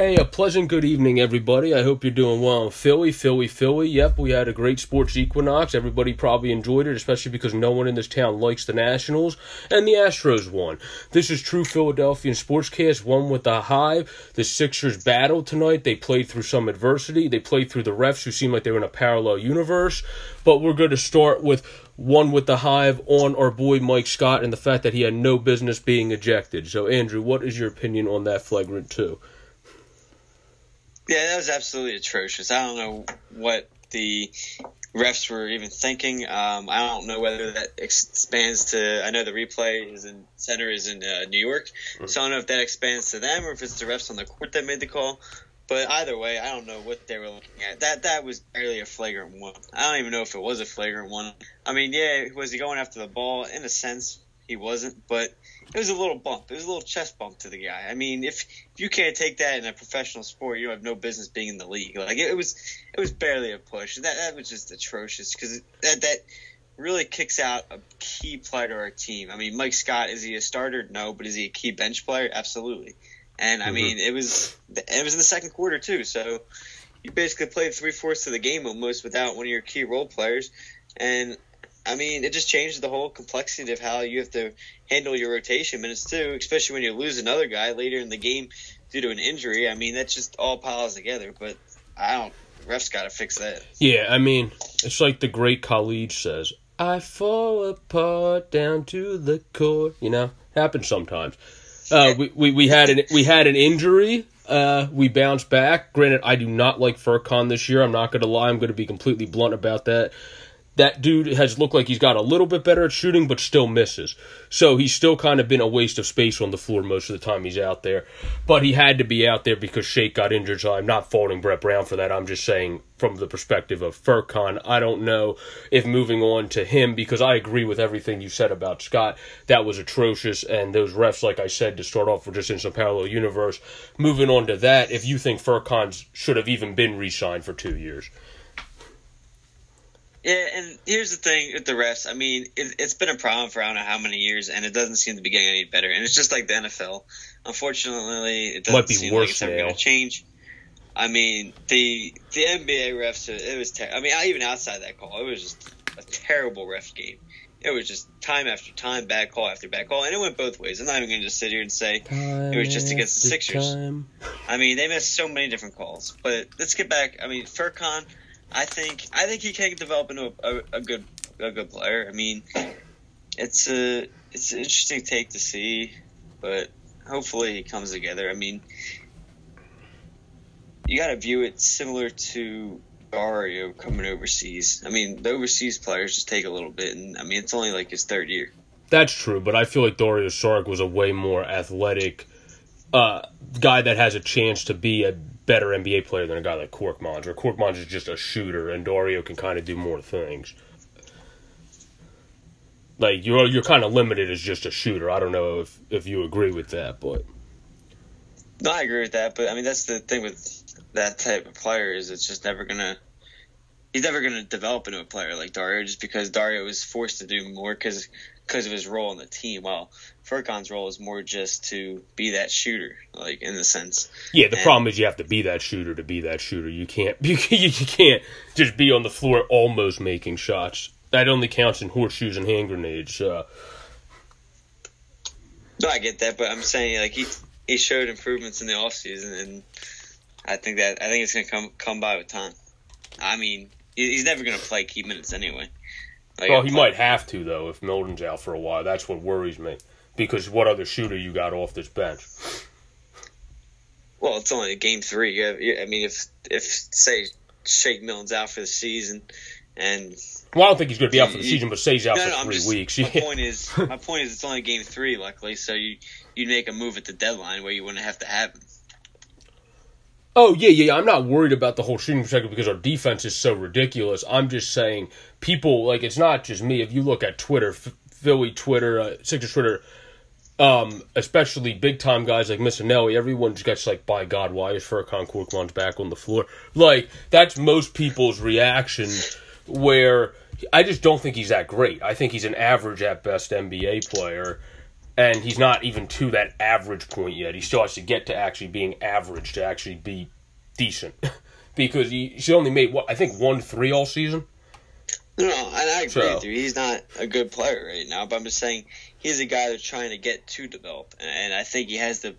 Hey, a pleasant good evening, everybody. I hope you're doing well in Philly, Philly, Philly. Yep, we had a great sports equinox. Everybody probably enjoyed it, especially because no one in this town likes the Nationals, and the Astros won. This is True Philadelphian Sportscast, one with the Hive. The Sixers battled tonight. They played through some adversity. They played through the refs, who seemed like they were in a parallel universe. But we're going to start with one with the Hive on our boy Mike Scott and the fact that he had no business being ejected. So, Andrew, what is your opinion on that flagrant two? Yeah, that was absolutely atrocious. I don't know what the refs were even thinking. Um, I don't know whether that expands to. I know the replay is in center is in uh, New York, mm-hmm. so I don't know if that expands to them or if it's the refs on the court that made the call. But either way, I don't know what they were looking at. That that was barely a flagrant one. I don't even know if it was a flagrant one. I mean, yeah, was he going after the ball? In a sense, he wasn't, but it was a little bump. It was a little chest bump to the guy. I mean, if, if you can't take that in a professional sport, you have no business being in the league. Like it, it was, it was barely a push. That that was just atrocious because that that really kicks out a key player to our team. I mean, Mike Scott is he a starter? No, but is he a key bench player? Absolutely. And I mm-hmm. mean, it was it was in the second quarter too. So you basically played three fourths of the game almost without one of your key role players. And I mean, it just changes the whole complexity of how you have to handle your rotation minutes too, especially when you lose another guy later in the game due to an injury. I mean, that just all piles together. But I don't. Refs got to fix that. Yeah, I mean, it's like the great Khalid says, "I fall apart down to the core." You know, happens sometimes. Uh, we, we we had an we had an injury. Uh, we bounced back. Granted, I do not like Furkan this year. I'm not going to lie. I'm going to be completely blunt about that that dude has looked like he's got a little bit better at shooting, but still misses. So he's still kind of been a waste of space on the floor most of the time he's out there. But he had to be out there because Shake got injured. So I'm not faulting Brett Brown for that. I'm just saying from the perspective of Furkan, I don't know if moving on to him because I agree with everything you said about Scott. That was atrocious, and those refs, like I said, to start off, were just in some parallel universe. Moving on to that, if you think Furkan should have even been re-signed for two years. Yeah, and here's the thing with the refs. I mean, it, has been a problem for I don't know how many years, and it doesn't seem to be getting any better. And it's just like the NFL. Unfortunately, it doesn't seem like it's ever going to change. I mean, the the NBA refs, it was. Ter- I mean, even outside that call, it was just a terrible ref game. It was just time after time, bad call after bad call, and it went both ways. I'm not even going to just sit here and say time it was just against the Sixers. Time. I mean, they missed so many different calls. But let's get back. I mean, Furkan – I think I think he can develop into a, a, a good a good player. I mean, it's a it's an interesting take to see, but hopefully he comes together. I mean, you got to view it similar to Dario coming overseas. I mean, the overseas players just take a little bit, and I mean, it's only like his third year. That's true, but I feel like Dario Saric was a way more athletic uh, guy that has a chance to be a better NBA player than a guy like Korkmaz. Or Korkmaz is just a shooter, and Dario can kind of do more things. Like you're you're kind of limited as just a shooter. I don't know if if you agree with that, but no, I agree with that. But I mean, that's the thing with that type of player is it's just never gonna. He's never gonna develop into a player like Dario just because Dario was forced to do more because because of his role on the team. While Furkan's role is more just to be that shooter, like in the sense. Yeah, the and, problem is you have to be that shooter to be that shooter. You can't you, you can't just be on the floor almost making shots. That only counts in horseshoes and hand grenades. Uh, no, I get that, but I'm saying like he he showed improvements in the off season, and I think that I think it's gonna come come by with time. I mean, he's never gonna play key minutes anyway. Well, he might have to though if Milton's out for a while. That's what worries me because what other shooter you got off this bench? Well, it's only game three. I mean, if if say Shake Milton's out for the season, and well, I don't think he's going to be out for the season, but say he's out no, for no, three just, weeks. My point is, my point is, it's only game three, luckily. So you you make a move at the deadline where you wouldn't have to have him. Oh yeah, yeah. I'm not worried about the whole shooting perspective because our defense is so ridiculous. I'm just saying people like it's not just me. If you look at Twitter, Philly Twitter, uh, Sixers Twitter, um, especially big time guys like Missanelli, everyone just gets like, by God, why is Furkan Korkmaz back on the floor? Like that's most people's reaction. Where I just don't think he's that great. I think he's an average at best NBA player and he's not even to that average point yet. He still has to get to actually being average to actually be decent, because he, he's only made what I think one three all season. No, no, and I agree so. with you. He's not a good player right now, but I'm just saying he's a guy that's trying to get to develop, and I think he has the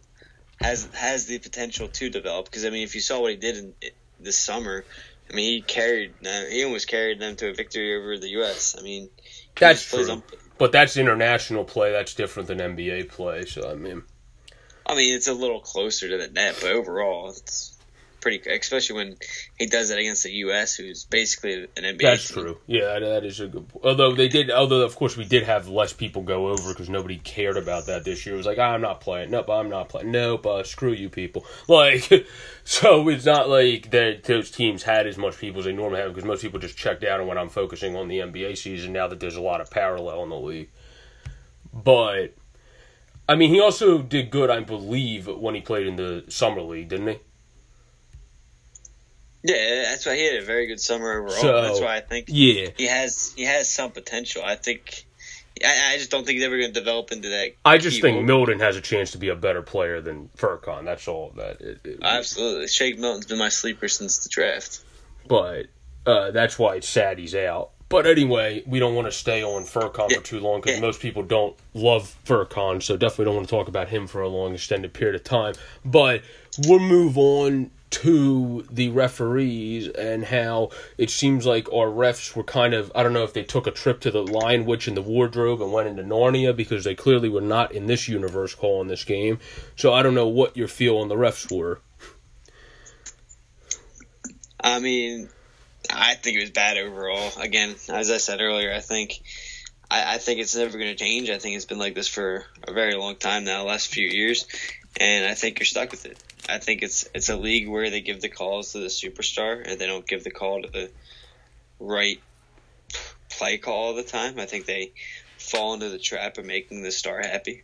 has has the potential to develop. Because I mean, if you saw what he did in this summer, I mean, he carried uh, he almost carried them to a victory over the U.S. I mean, that's true. But that's international play. That's different than NBA play. So I mean, I mean, it's a little closer to the net, but overall, it's pretty, especially when he does it against the U.S., who's basically an NBA. That's team. true. Yeah, that is a good. Although they did, although of course we did have less people go over because nobody cared about that this year. It was like, ah, I'm not playing. Nope, I'm not playing. Nope, uh, screw you people. Like, so it's not like that those teams had as much people as they normally have because most people just checked out and went, I'm focusing on the NBA season now that there's a lot of parallel in the league. But. I mean, he also did good, I believe, when he played in the summer league, didn't he? Yeah, that's why he had a very good summer overall. So, that's why I think yeah he has he has some potential. I think I, I just don't think he's ever going to develop into that. I just think Milton has a chance to be a better player than Furkan. That's all that. It, it, Absolutely, Shake Milton's been my sleeper since the draft. But uh, that's why it's sad he's out. But anyway, we don't want to stay on Furkan yeah. for too long because yeah. most people don't love Furkan, so definitely don't want to talk about him for a long extended period of time. But we'll move on to the referees and how it seems like our refs were kind of I don't know if they took a trip to the Lion Witch in the wardrobe and went into Narnia because they clearly were not in this universe calling this game. So I don't know what your feel on the refs were. I mean, I think it was bad overall. Again, as I said earlier, I think I, I think it's never going to change. I think it's been like this for a very long time now, last few years, and I think you're stuck with it. I think it's it's a league where they give the calls to the superstar and they don't give the call to the right play call all the time. I think they fall into the trap of making the star happy.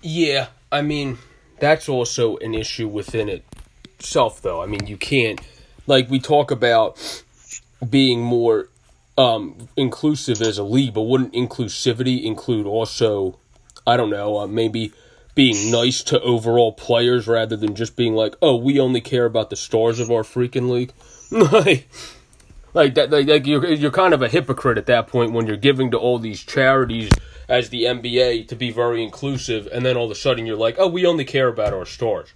Yeah, I mean that's also an issue within itself, though. I mean you can't like we talk about being more um, inclusive as a league, but wouldn't inclusivity include also I don't know uh, maybe being nice to overall players rather than just being like, oh, we only care about the stars of our freaking league. like, that, like, like you're you're kind of a hypocrite at that point when you're giving to all these charities as the NBA to be very inclusive, and then all of a sudden you're like, oh, we only care about our stars.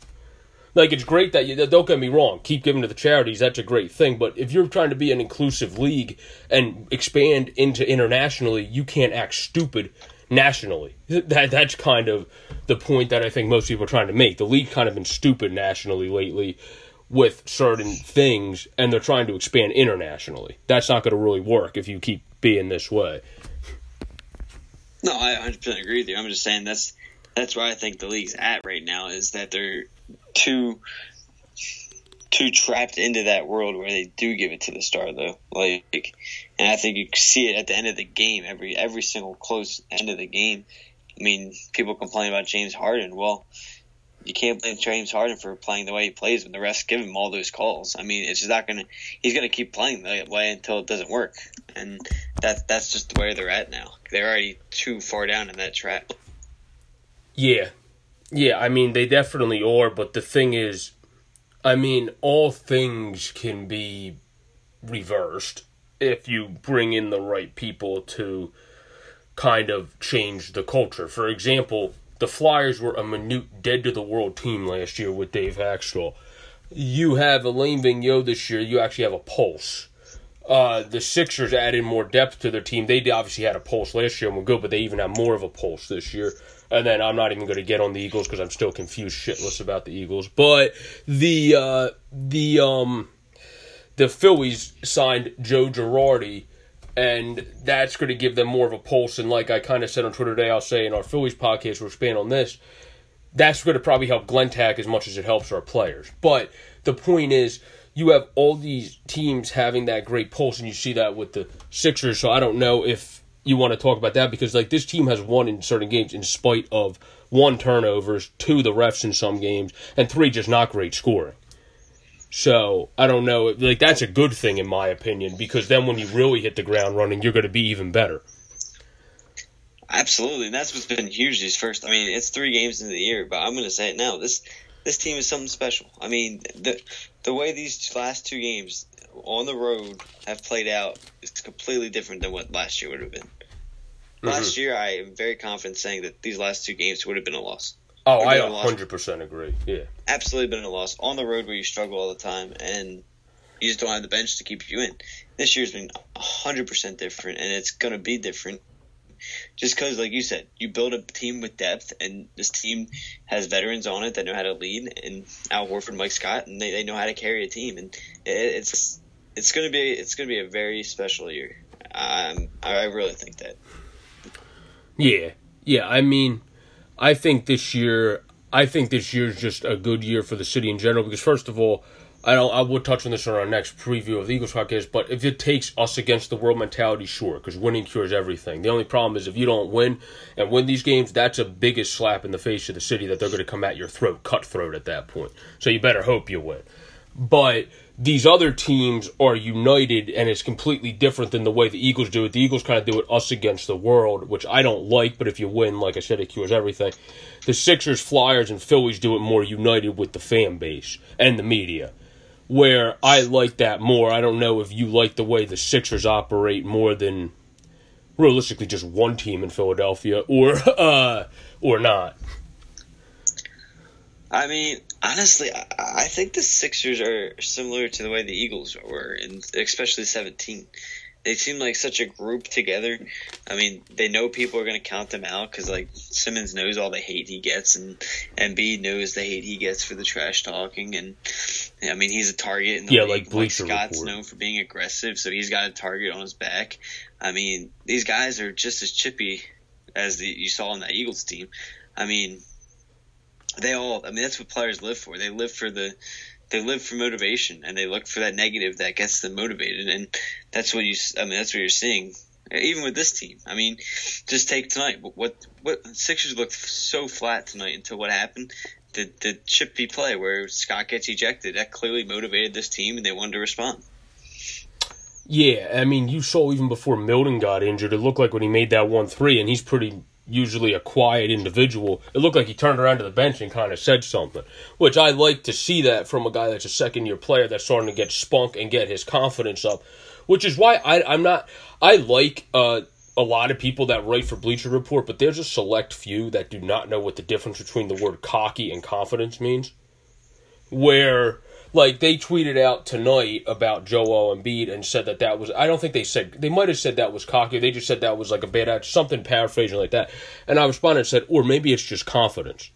Like it's great that you don't get me wrong, keep giving to the charities. That's a great thing, but if you're trying to be an inclusive league and expand into internationally, you can't act stupid nationally. That that's kind of the point that I think most people are trying to make. The league kind of been stupid nationally lately with certain things, and they're trying to expand internationally. That's not going to really work if you keep being this way. No, I 100% agree with you. I'm just saying that's that's where I think the league's at right now is that they're too too trapped into that world where they do give it to the star though. Like, and I think you see it at the end of the game, every every single close end of the game. I mean, people complain about James Harden. Well, you can't blame James Harden for playing the way he plays when the refs give him all those calls. I mean, it's just not gonna. He's gonna keep playing that way until it doesn't work, and that that's just where they're at now. They're already too far down in that trap. Yeah, yeah. I mean, they definitely are. But the thing is, I mean, all things can be reversed if you bring in the right people to kind of change the culture. For example, the Flyers were a minute dead to the world team last year with Dave Hakstol. You have Alain Vigneault this year, you actually have a pulse. Uh, the Sixers added more depth to their team. They obviously had a pulse last year and were good, but they even have more of a pulse this year. And then I'm not even going to get on the Eagles because I'm still confused shitless about the Eagles. But the uh, the um the Phillies signed Joe Girardi, and that's going to give them more of a pulse. And like I kind of said on Twitter today, I'll say in our Phillies podcast, we're expand on this. That's going to probably help Klentak as much as it helps our players. But the point is, you have all these teams having that great pulse, and you see that with the Sixers. So I don't know if you want to talk about that because like this team has won in certain games in spite of one turnovers, two the refs in some games, and three just not great scoring. So I don't know, like that's a good thing in my opinion because then when you really hit the ground running, you're going to be even better. Absolutely, and that's what's been huge these first. I mean, it's three games into the year, but I'm going to say it now. This this team is something special. I mean, the the way these last two games on the road have played out is completely different than what last year would have been. Mm-hmm. Last year, I am very confident saying that these last two games would have been a loss. Oh, I 100% agree. Yeah. Absolutely been a loss. On the road where you struggle all the time and you just don't have the bench to keep you in. This year's been 100% different, and it's going to be different just because, like you said, you build a team with depth, and this team has veterans on it that know how to lead, and Al Horford, Mike Scott, and they, they know how to carry a team, and it, it's it's gonna be it's gonna be a very special year. Um, I really think that. Yeah, yeah. I mean, I think this year, I think this year is just a good year for the city in general because first of all, I don't. I would touch on this on our next preview of the Eagles podcast. But if it takes us against the world mentality, sure, because winning cures everything. The only problem is if you don't win and win these games, that's a biggest slap in the face of the city that they're going to come at your throat, cutthroat at that point. So you better hope you win. But these other teams are united, and it's completely different than the way the Eagles do it. The Eagles kind of do it us against the world, which I don't like. But if you win, like I said, it cures everything. The Sixers, Flyers, and Phillies do it more united with the fan base and the media where I like that more. I don't know if you like the way the Sixers operate more than realistically just one team in Philadelphia or uh, or not. I mean, honestly, I think the Sixers are similar to the way the Eagles were, and especially 17 they seem like such a group together. I mean, they know people are going to count them out because like Simmons knows all the hate he gets, and Embiid knows the hate he gets for the trash talking, and I mean he's a target. In the yeah, league. like Bleacher Scott's Report. known for being aggressive, so he's got a target on his back. I mean, these guys are just as chippy as the, you saw on that Eagles team. I mean, they all. I mean, that's what players live for. They live for the they live for motivation and they look for that negative that gets them motivated and that's what you I mean that's what you're seeing even with this team. I mean, just take tonight. What what Sixers looked so flat tonight until what happened. The the chippy play where Scott gets ejected that clearly motivated this team and they wanted to respond. Yeah, I mean, you saw even before Milton got injured, it looked like when he made that one three, and he's pretty usually a quiet individual, it looked like he turned around to the bench and kind of said something, which I like to see that from a guy that's a second year player that's starting to get spunk and get his confidence up, which is why I, I'm not, I like uh, a lot of people that write for Bleacher Report, but there's a select few that do not know what the difference between the word cocky and confidence means. Where like they tweeted out tonight about Joel Embiid and said that that was I don't think they said they might have said that was cocky. They just said that was like a bad something paraphrasing like that. And I responded and said or maybe it's just confidence.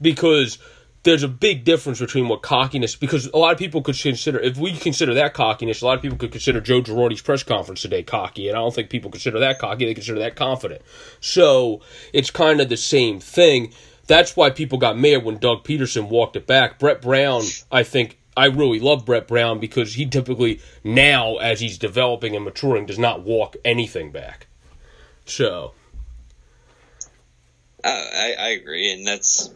Because there's a big difference between what cockiness because a lot of people could consider if we consider that cockiness a lot of people could consider Joe Girardi's press conference today cocky and I don't think people consider that cocky they consider that confident. So it's kind of the same thing that's why people got mad when Doug Pederson walked it back. Brett Brown, I think I really love Brett Brown because he typically now, as he's developing and maturing, does not walk anything back. So, uh, I I agree, and that's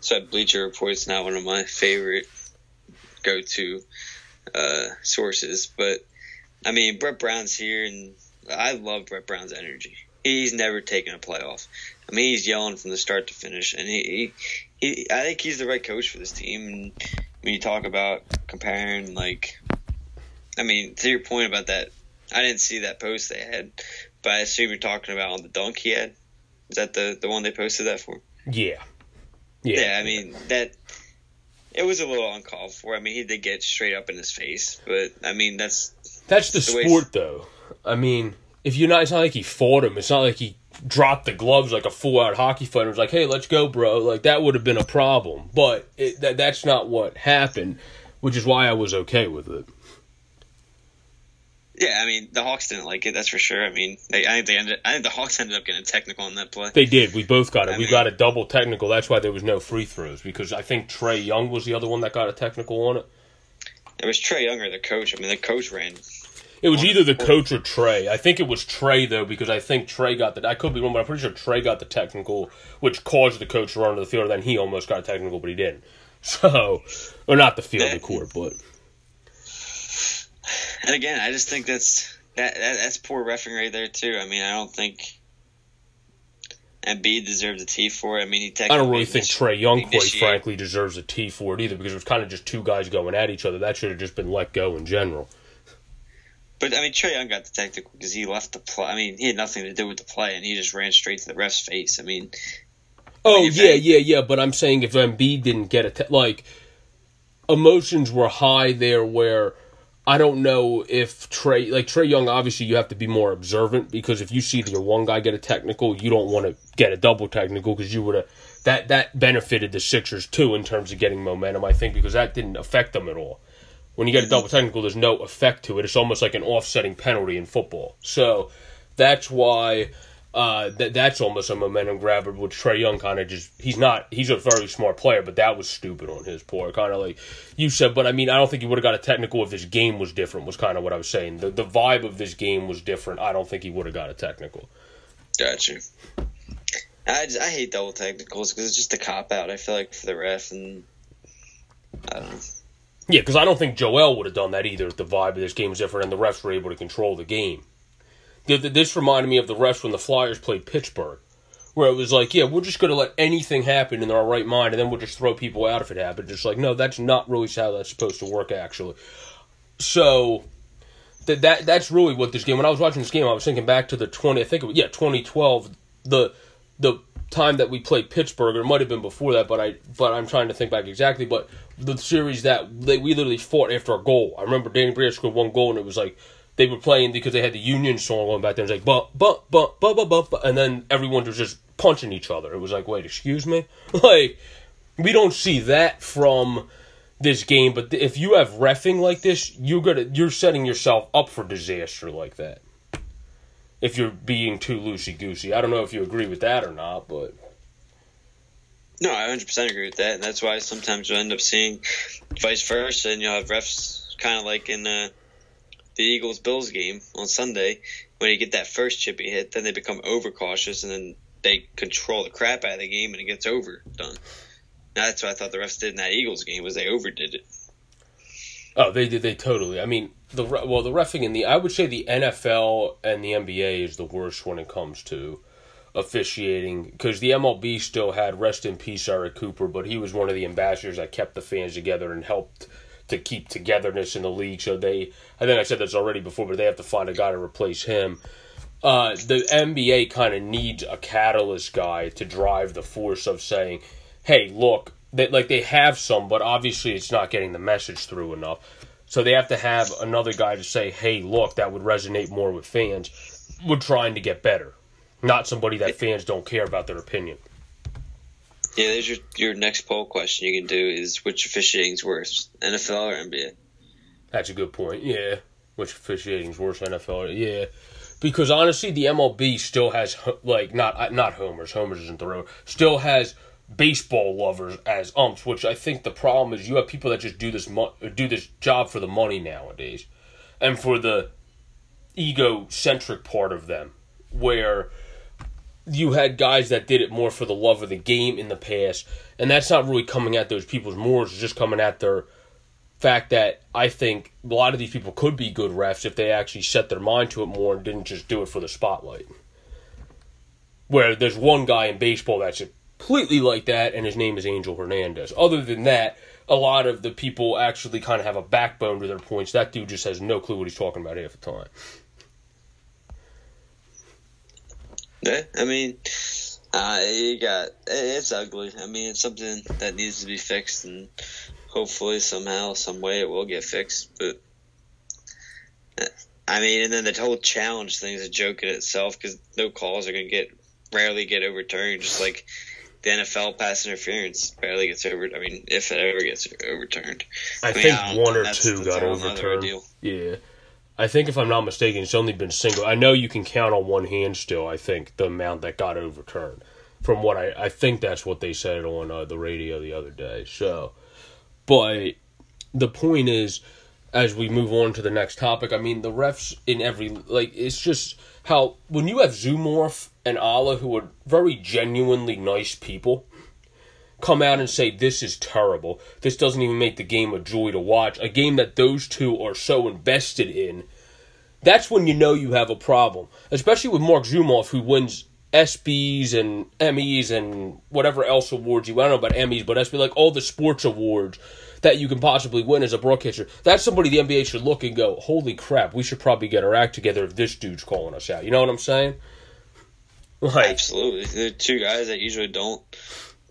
so Bleacher Report's not one of my favorite go to uh, sources, but I mean Brett Brown's here, and I love Brett Brown's energy. He's never taken a playoff. I mean, he's yelling from the start to finish, and he, he, he I think he's the right coach for this team. And when you talk about comparing, like, I mean, to your point about that, I didn't see that post they had, but I assume you're talking about on the dunk he had. Is that the the one they posted that for? Yeah, yeah. Yeah, I mean that. It was a little uncalled for. I mean, he did get straight up in his face, but I mean that's that's the, the sport, though. I mean, if you're not, it's not like he fought him. It's not like he dropped the gloves like a full out hockey fighter. Was like, hey, let's go, bro. Like that would have been a problem, but it, that that's not what happened, which is why I was okay with it. Yeah, I mean the Hawks didn't like it. That's for sure. I mean, they, I think they ended. I think the Hawks ended up getting technical on that play. They did. We both got it. I we mean, got a double technical. That's why there was no free throws because I think Trae Young was the other one that got a technical on it. It was Trae Young or the coach. I mean, the coach ran it was either the coach or Trae. I think it was Trae though, because I think Trae got the. I could be wrong, but I'm pretty sure Trae got the technical, which caused the coach to run to the field. And then he almost got a technical, but he didn't. So, or not the field, the court, but. And again, I just think that's that, that that's poor refing right there too. I mean, I don't think. Embiid deserves a T for it. I mean, he I don't really think Trae Young, quite frankly, deserves a T for it either because it was kind of just two guys going at each other. That should have just been let go in general. But I mean, Trae Young got the technical because he left the play. I mean, he had nothing to do with the play, and he just ran straight to the ref's face. I mean, oh I mean, yeah, yeah, yeah. But I'm saying if Embiid didn't get it, te- like emotions were high there, where I don't know if Trae, like Trae Young, obviously you have to be more observant because if you see your one guy get a technical, you don't want to get a double technical because you would have that that benefited the Sixers too in terms of getting momentum. I think because that didn't affect them at all. When you get a double technical, there's no effect to it. It's almost like an offsetting penalty in football. So that's why uh, that that's almost a momentum grabber. with Trae Young kind of just he's not he's a very smart player, but that was stupid on his part. Kind of like you said, but I mean I don't think he would have got a technical if this game was different. Was kind of what I was saying. The the vibe of this game was different. I don't think he would have got a technical. Gotcha. I, just, I hate double technicals because it's just a cop out. I feel like for the ref and I don't know. Yeah, because I don't think Joel would have done that either. If the vibe of this game was different and the refs were able to control the game. This reminded me of the refs when the Flyers played Pittsburgh, where it was like, yeah, we're just going to let anything happen in our right mind, and then we'll just throw people out if it happens. Just like, no, that's not really how that's supposed to work, actually. So that that that's really what this game. When I was watching this game, I was thinking back to the twenty. I think it was, yeah, twenty twelve. The the time that we played Pittsburgh, or it might have been before that, but I but I'm trying to think back exactly. But the series that they, we literally fought after a goal. I remember Danny Briere scored one goal, and it was like they were playing because they had the Union song going back there. It was like but but but but but but, but and then everyone was just punching each other. It was like, wait, excuse me, like we don't see that from this game. But if you have refing like this, you're gonna you're setting yourself up for disaster like that. If you're being too loosey goosey, I don't know if you agree with that or not, but No, I 100% agree with that, and that's why sometimes you'll end up seeing vice versa, and you'll have refs kind of like in uh, the Eagles Bills game on Sunday when you get that first chippy hit, then they become overcautious, and then they control the crap out of the game, and it gets overdone. Now, that's what I thought the refs did in that Eagles game was they overdid it. Oh, they did. They totally. I mean, the well, the refing in the I would say the NFL and the NBA is the worst when it comes to officiating because the MLB still had rest in peace Eric Cooper, but he was one of the ambassadors that kept the fans together and helped to keep togetherness in the league. So they, I think I said this already before, but they have to find a guy to replace him. Uh, the NBA kind of needs a catalyst guy to drive the force of saying, "Hey, look, that like they have some, but obviously it's not getting the message through enough." So they have to have another guy to say, "Hey, look, that would resonate more with fans. We're trying to get better." Not somebody that fans don't care about their opinion. Yeah, there's your your next poll question you can do is which officiating's worse, NFL or NBA? That's a good point. Yeah, which officiating's worse, NFL? Or, yeah, because honestly, the MLB still has like not not homers. Homers isn't the road. Still has baseball lovers as umps, which I think the problem is you have people that just do this mo- do this job for the money nowadays, and for the egocentric part of them, where you had guys that did it more for the love of the game in the past, and that's not really coming at those people's mores. It's just coming at their fact that I think a lot of these people could be good refs if they actually set their mind to it more and didn't just do it for the spotlight. Where there's one guy in baseball that's completely like that, and his name is Angel Hernandez. Other than that, a lot of the people actually kind of have a backbone to their points. That dude just has no clue what he's talking about half the time. Yeah, I mean, uh, you got it's ugly. I mean, it's something that needs to be fixed, and hopefully somehow, some way, it will get fixed. But I mean, and then the whole challenge thing is a joke in itself because no calls are going to get rarely get overturned. Just like the NFL pass interference barely gets over. I mean, if it ever gets overturned, I, I mean, think I one or that's- two that's got a whole nother overturned. Yeah. I think if I'm not mistaken, it's only been single. I know you can count on one hand still. I think the amount that got overturned, from what I I think that's what they said on uh, the radio the other day. So, but the point is, as we move on to the next topic, I mean the refs in every like it's just how when you have Zumoff and Alaa who are very genuinely nice people come out and say this is terrible. This doesn't even make the game a joy to watch. A game that those two are so invested in. That's when you know you have a problem. Especially with Mark Zumoff who wins ESPYS and Emmys and whatever else awards you I don't know about Emmys, but ESPY like all the sports awards that you can possibly win as a broadcaster. That's somebody the NBA should look and go, holy crap, we should probably get our act together if this dude's calling us out. You know what I'm saying? Like, Absolutely. They're two guys that usually don't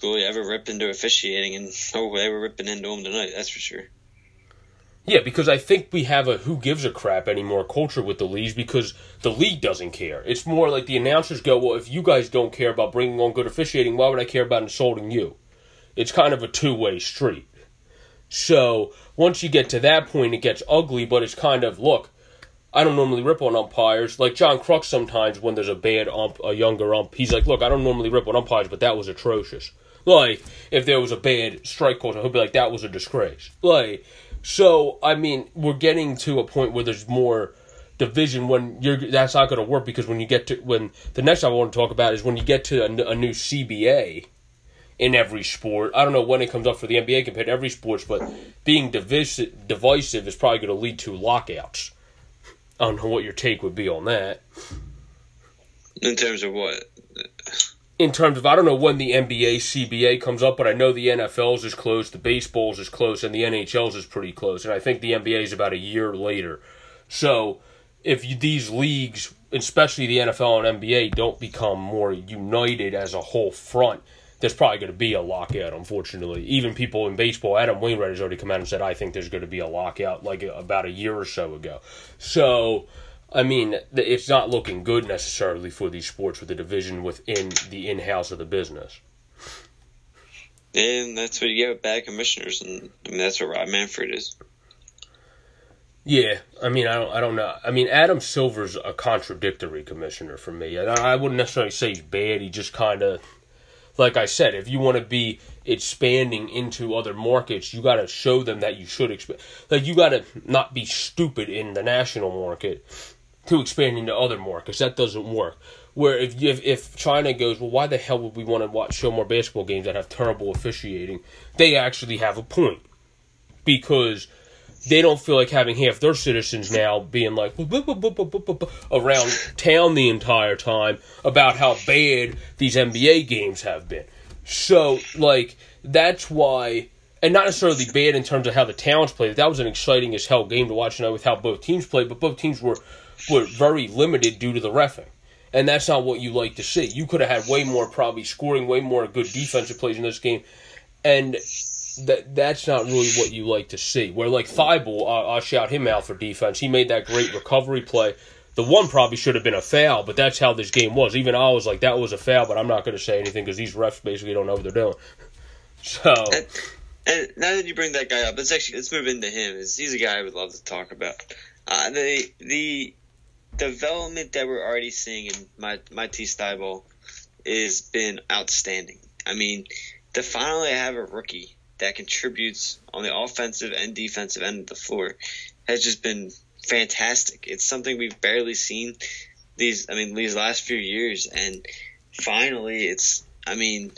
really ever rip into officiating, and oh, they were ripping into them tonight, that's for sure. Yeah, because I think we have a who gives a crap anymore culture with the leagues because the league doesn't care. It's more like the announcers go, well, if you guys don't care about bringing on good officiating, why would I care about insulting you? It's kind of a two way street. So once you get to that point, it gets ugly, but it's kind of look. I don't normally rip on umpires. Like John Kruk sometimes when there's a bad ump, a younger ump, he's like, look, I don't normally rip on umpires, but that was atrocious. Like, if there was a bad strike call, he'll be like, that was a disgrace. Like, so, I mean, we're getting to a point where there's more division when you're, that's not going to work because when you get to, when, the next I want to talk about is when you get to a, a new CBA, in every sport. I don't know when it comes up for the NBA compared to every sport, but being divisive, divisive is probably going to lead to lockouts. I don't know what your take would be on that. In terms of what? In terms of, I don't know when the NBA CBA comes up, but I know the NFL's is close, the baseball's is close, and the NHL's is pretty close, and I think the NBA is about a year later. So, if you, these leagues, especially the NFL and NBA, don't become more united as a whole front, there's probably going to be a lockout, unfortunately. Even people in baseball, Adam Wainwright has already come out and said, I think there's going to be a lockout like about a year or so ago. So, I mean, it's not looking good necessarily for these sports with the division within the in house of the business. And that's what you get with bad commissioners, and I mean, that's what Rob Manfred is. Yeah, I mean, I don't, I don't know. I mean, Adam Silver's a contradictory commissioner for me. I, I wouldn't necessarily say he's bad. He just kind of like I said, if you want to be expanding into other markets, you got to show them that you should expand. Like you got to not be stupid in the national market to expand into other markets. That doesn't work. Where if if, if China goes, well, why the hell would we want to watch show more basketball games that have terrible officiating? They actually have a point because they don't feel like having half their citizens now being like around town the entire time about how bad these NBA games have been. So, like, that's why, and not necessarily bad in terms of how the towns played. That was an exciting as hell game to watch tonight with how both teams played, but both teams were were very limited due to the refing. And that's not what you like to see. You could have had way more probably scoring, way more good defensive plays in this game. And that that's not really what you like to see. Where like Thybulle, I'll, I'll shout him out for defense. He made that great recovery play. The one probably should have been a foul, but that's how this game was. Even I was like, that was a foul, but I'm not going to say anything because these refs basically don't know what they're doing. So. And, and, now that you bring that guy up, let's actually let's move into him. He's a guy I would love to talk about. Uh, the the development that we're already seeing in my my T Thybulle has been outstanding. I mean, to finally have a rookie that contributes on the offensive and defensive end of the floor has just been fantastic. It's something we've barely seen these I mean these last few years and finally it's I mean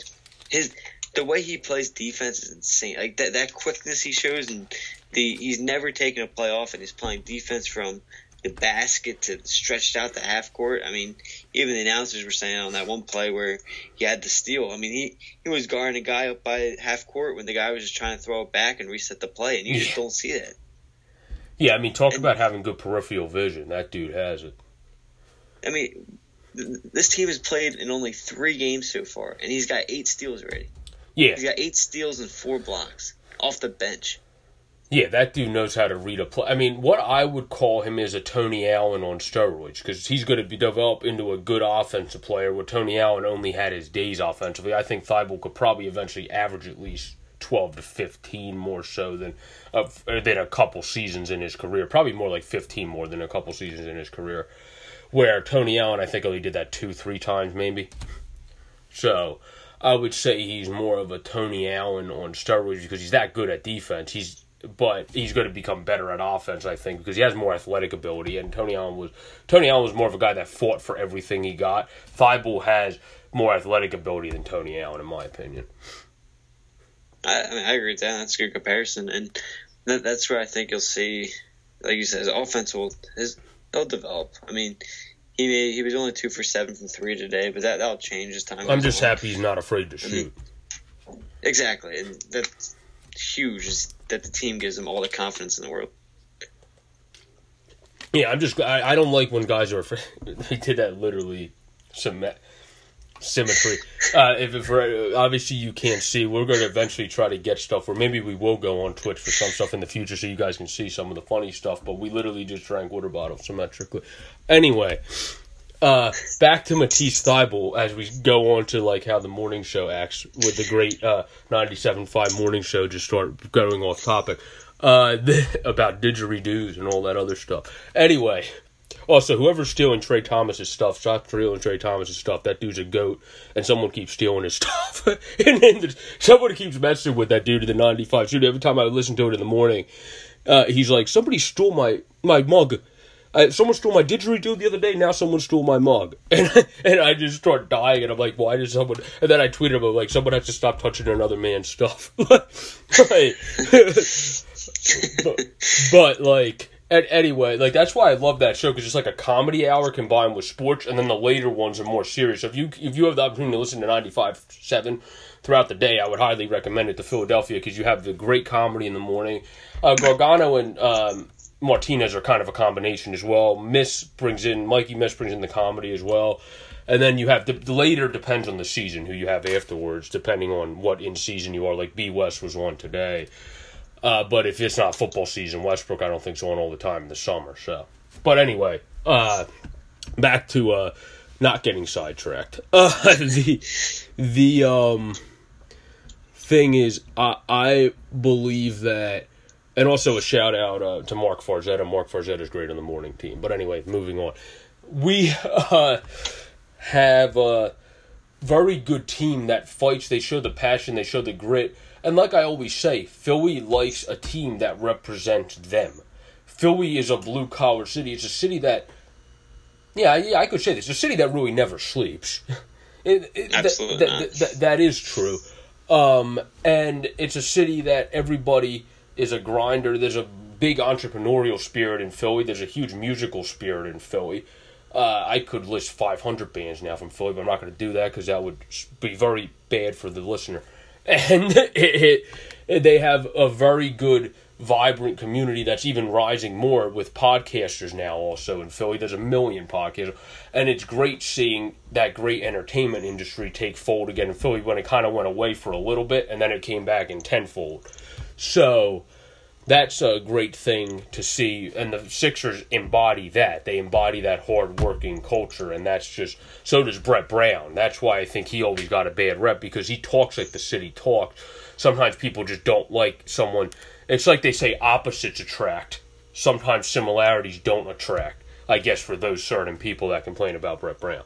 his the way he plays defense is insane. Like that that quickness he shows and the he's never taken a play off and he's playing defense from the basket to stretched out the half court. I mean, even the announcers were saying on that one play where he had the steal. I mean, he, he was guarding a guy up by half court when the guy was just trying to throw it back and reset the play, and you just don't see that. Yeah, I mean, talk and, about having good peripheral vision. That dude has it. I mean, th- this team has played in only three games so far, and he's got eight steals already. Yeah, he's got eight steals and four blocks off the bench. Yeah, that dude knows how to read a play. I mean, what I would call him is a Tony Allen on steroids because he's going to be develop into a good offensive player. Where Tony Allen only had his days offensively, I think Thybulle could probably eventually average at least twelve to fifteen more so than uh, than a couple seasons in his career. Probably more like fifteen more than a couple seasons in his career. Where Tony Allen, I think, only did that two, three times maybe. So I would say he's more of a Tony Allen on steroids because he's that good at defense. He's but he's going to become better at offense, I think, because he has more athletic ability. And Tony Allen was Tony Allen was more of a guy that fought for everything he got. Thybulle has more athletic ability than Tony Allen, in my opinion. I, I mean, I agree with that. That's a good comparison, and that, that's where I think you'll see, like you said, his offense will his they'll develop. I mean, he made, he was only two for seven from three today, but that that'll change as time. I'm just on. happy he's not afraid to shoot. Exactly, and that's huge. Is that the team gives him all the confidence in the world. Yeah, I'm just. I, I don't like when guys are afraid. They did that literally. Symmet- symmetry. Uh, if, if obviously you can't see, we're going to eventually try to get stuff, or maybe we will go on Twitch for some stuff in the future, so you guys can see some of the funny stuff. But we literally just drank water bottles symmetrically. Anyway, uh, back to Matisse Thybulle as we go on to like how the morning show acts with the great uh, 97.5 morning show. Just start going off topic uh, about didgeridoos and all that other stuff. Anyway. Also, whoever's stealing Trey Thomas's stuff, stop stealing Trey Thomas's stuff. That dude's a goat, and someone keeps stealing his stuff. and then there's- somebody keeps messing with that dude in the 95 shoot. Every time I listen to it in the morning, uh, he's like, somebody stole my, my mug. Uh, someone stole my didgeridoo the other day. Now someone stole my mug, and and I just start dying. And I'm like, why did someone? And then I tweeted about like someone has to stop touching another man's stuff. Like- but, but like and anyway, like that's why I love that show because it's like a comedy hour combined with sports, and then the later ones are more serious. So if you if you have the opportunity to listen to 95.7 throughout the day, I would highly recommend it to Philadelphia because you have the great comedy in the morning. Uh, Gargano and um, Martinez are kind of a combination as well. Miss brings in Mikey Miss brings in the comedy as well. And then you have the, the later depends on the season who you have afterwards, depending on what in season you are. Like B West was on today. Uh, but if it's not football season, Westbrook I don't think's on all the time in the summer. So, but anyway, uh, back to uh, not getting sidetracked. Uh, the the um, thing is, I I believe that, and also a shout out uh, to Mark Farzetta. Mark Farzetta is great on the morning team. But anyway, moving on. We uh, have a very good team that fights. They show the passion. They show the grit. And like I always say, Philly likes a team that represents them. Philly is a blue collar city. It's a city that, yeah, yeah, I could say this. It's a city that really never sleeps. It, it, Absolutely that, not. that- that is true. Um, and it's a city that everybody is a grinder. There's a big entrepreneurial spirit in Philly. There's a huge musical spirit in Philly. Uh, I could list 500 bands now from Philly, but I'm not going to do that because that would be very bad for the listener. And it, it, they have a very good, vibrant community that's even rising more with podcasters now. Also in Philly, there's a million podcasters. and it's great seeing that great entertainment industry take fold again in Philly when it kind of went away for a little bit, and then it came back in tenfold. So that's a great thing to see and the sixers embody that. They embody that hard-working culture and that's just so does brett brown. That's why i think he always got a bad rep because he talks like the city talks sometimes people just don't like someone it's like they say opposites attract. Sometimes similarities don't attract i guess for those certain people that complain about brett brown.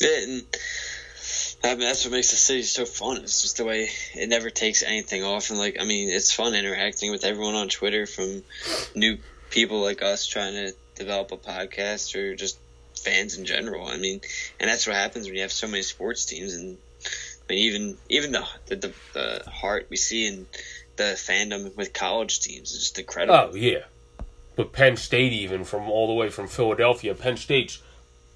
And I mean, that's what makes the city so fun. It's just the way it never takes anything off, and like I mean, it's fun interacting with everyone on Twitter, from new people like us trying to develop a podcast, or just fans in general. I mean, and that's what happens when you have so many sports teams, and I mean, even even the the, the, the heart we see in the fandom with college teams is just incredible. Oh yeah, but Penn State even from all the way from Philadelphia, Penn State's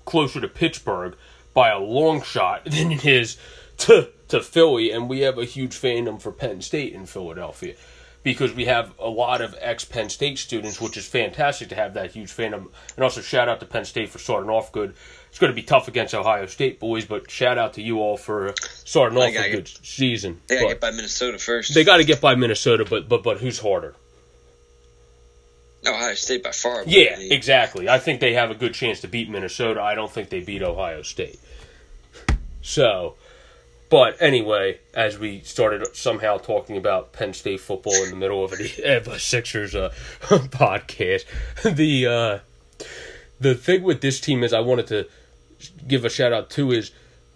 closer to Pittsburgh by a long shot than it is to to Philly, and we have a huge fandom for Penn State in Philadelphia because we have a lot of ex Penn State students, which is fantastic to have that huge fandom. And also shout out to Penn State for starting off good. It's going to be tough against Ohio State boys, but shout out to you all for starting off a good season. They gotta get by Minnesota first. they got to get by Minnesota, but but but who's harder? Ohio State by far. Yeah, mean, exactly. I think they have a good chance to beat Minnesota. I don't think they beat Ohio State. So, but anyway, as we started somehow talking about Penn State football in the middle of a, of a Sixers uh, podcast, the uh, the thing with this team is I wanted to give a shout out to is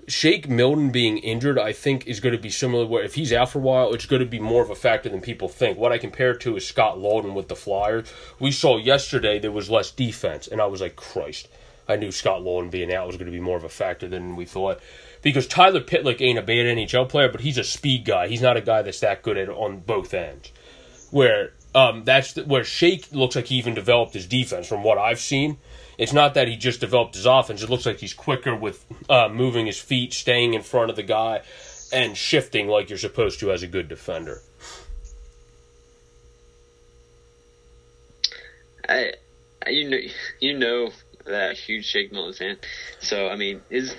Shake Milton being injured, I think, is going to be similar. Where if he's out for a while, it's going to be more of a factor than people think. What I compare to is Scott Laughton with the Flyers. We saw yesterday there was less defense, and I was like, Christ, I knew Scott Laughton being out was going to be more of a factor than we thought. Because Tyler Pitlick ain't a bad NHL player, but he's a speed guy. He's not a guy that's that good at on both ends. Where Um, that's the, where Shake looks like he even developed his defense from what I've seen. It's not that he just developed his offense. It looks like he's quicker with uh, moving his feet, staying in front of the guy, and shifting like you're supposed to as a good defender. I, you know, you know that huge Shake Milton fan. So I mean, his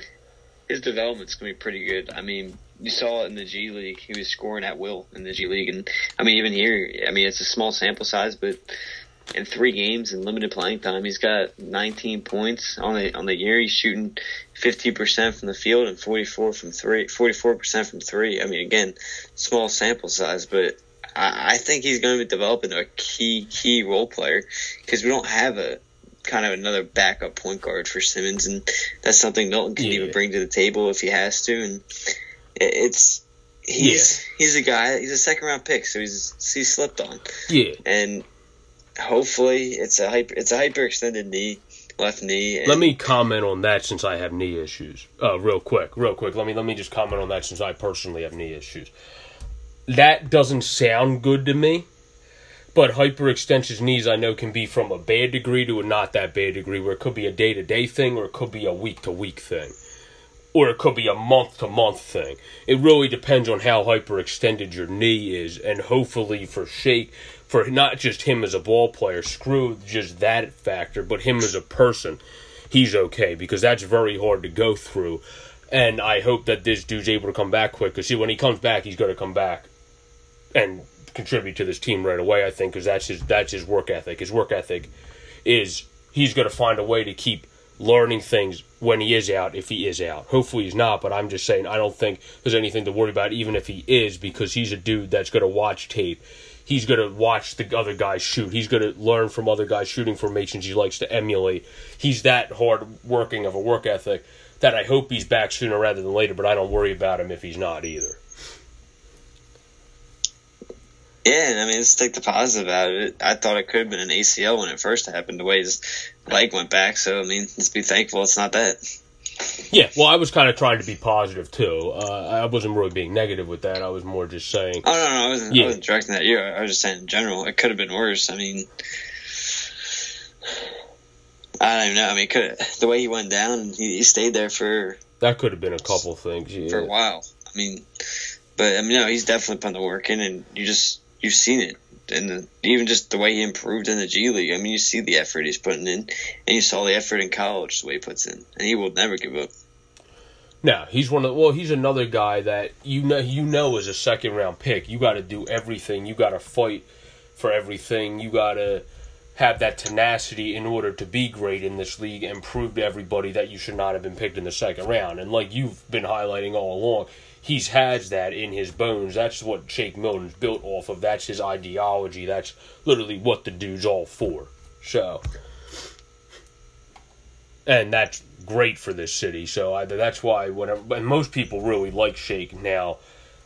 his development's gonna be pretty good. I mean, you saw it in the G League. He was scoring at will in the G League, and I mean, even here, I mean, it's a small sample size, but in three games and limited playing time, he's got 19 points on the on the year. He's shooting 50% from the field and 44 from three, 44% from three. I mean, again, small sample size, but I, I think he's going to be developing a key key role player because we don't have a kind of another backup point guard for Simmons, and that's something Milton can Yeah. even bring to the table if he has to. And it, it's he's he's a guy. He's a second round pick, so he's he's slipped on, Yeah. and hopefully it's a hyper it's a hyperextended knee, left knee. And Let me comment on that since I have knee issues. Uh, real quick, real quick. Let me let me just comment on that since I personally have knee issues. That doesn't sound good to me. But hyperextension knees, I know, can be from a bad degree to a not that bad degree, where it could be a day to day thing or it could be a week to week thing. Or it could be a month to month thing. It really depends on how hyperextended your knee is, and hopefully for Shake, for not just him as a ball player, screw just that factor, but him as a person, he's okay because that's very hard to go through. And I hope that this dude's able to come back quick. Because see, when he comes back, he's going to come back and contribute to this team right away. I think because that's his that's his work ethic. His work ethic is he's going to find a way to keep learning things when he is out. If he is out, hopefully he's not. But I'm just saying I don't think there's anything to worry about, even if he is, because he's a dude that's going to watch tape. He's going to watch the other guys shoot. He's going to learn from other guys shooting formations he likes to emulate. He's that hard working of a work ethic that I hope he's back sooner rather than later, but I don't worry about him if he's not either. Yeah, and I mean, let's take the positive out of it. I thought it could have been an ACL when it first happened, the way his leg went back. So, I mean, let's be thankful it's not that. Yeah, well, I was kind of trying to be positive too. Uh, I wasn't really being negative with that. I was more just saying, Oh, no, no, I wasn't, Yeah. I wasn't directing that at you. I was just saying in general, it could have been worse. I mean, I don't even know. I mean, could the way he went down, he, he stayed there for, that could have been a couple things. Yeah. for a while. I mean, but I mean, no, he's definitely putting the work in, and you just, you've seen it. And even just the way he improved in the G League, I mean, you see the effort he's putting in, and you saw the effort in college, the way he puts in, and he will never give up. No, he's one of well, he's another guy that you know you know as a second round pick. You got to do everything. You got to fight for everything. You got to have that tenacity in order to be great in this league and prove to everybody that you should not have been picked in the second round. And like you've been highlighting all along, he's has that in his bones. That's what Shake Milton's built off of. That's his ideology. That's literally what the dude's all for. So, and that's great for this city. So that's why whenever and most people really like Shake now,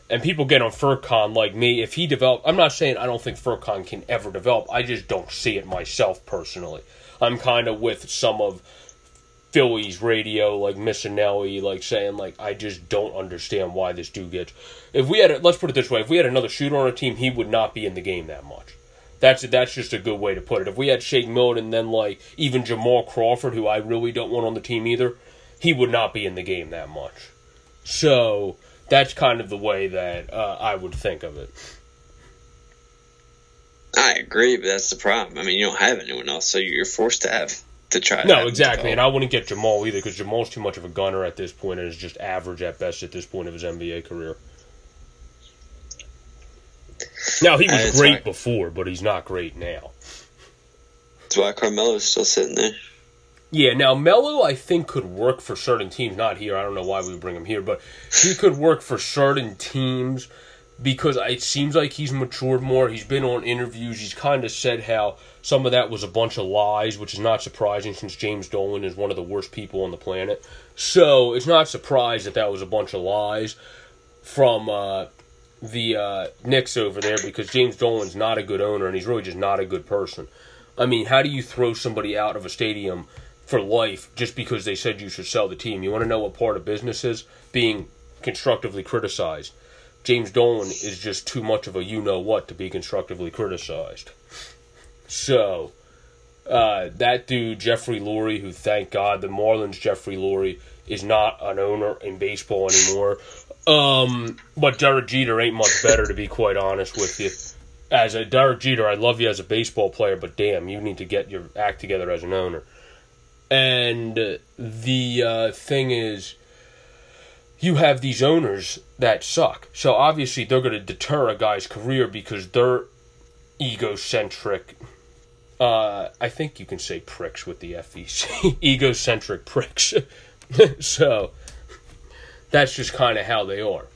and people get on Furkan like me. If he develop, I'm not saying I don't think Furkan can ever develop. I just don't see it myself personally. I'm kind of with some of Philly's radio, like Missanelli, like saying like I just don't understand why this dude gets. If we had, a, let's put it this way, if we had another shooter on our team, he would not be in the game that much. That's that's just a good way to put it. If we had Shake Milton and then like even Jamal Crawford, who I really don't want on the team either, he would not be in the game that much. So that's kind of the way that uh, I would think of it. I agree, but that's the problem. I mean, you don't have anyone else, so you're forced to have to try. No, exactly, and. I wouldn't get Jamal either because Jamal's too much of a gunner at this point and is just average at best at this point of his NBA career. Now he was great hard. before, but he's not great now. That's why Carmelo's still sitting there. Yeah, now Melo I think could work for certain teams. Not here. I don't know why we would bring him here, but he could work for certain teams because it seems like he's matured more. He's been on interviews. He's kind of said how some of that was a bunch of lies, which is not surprising since James Dolan is one of the worst people on the planet. So it's not surprised that that was a bunch of lies from uh, the uh, Knicks over there because James Dolan's not a good owner and he's really just not a good person. I mean, how do you throw somebody out of a stadium for life just because they said you should sell the team? You want to know what part of business is? Being constructively criticized. James Dolan is just too much of a you know what to be constructively criticized. So, uh, that dude, Jeffrey Loria, who thank God the Marlins Jeffrey Loria is not an owner in baseball anymore. Um, but Derek Jeter ain't much better, to be quite honest with you. As a Derek Jeter, I love you as a baseball player, but damn, you need to get your act together as an owner. And the uh, thing is, you have these owners that suck. So obviously, they're going to deter a guy's career because they're egocentric. Uh, I think you can say pricks with the FCC. egocentric pricks. so that's just kind of how they are.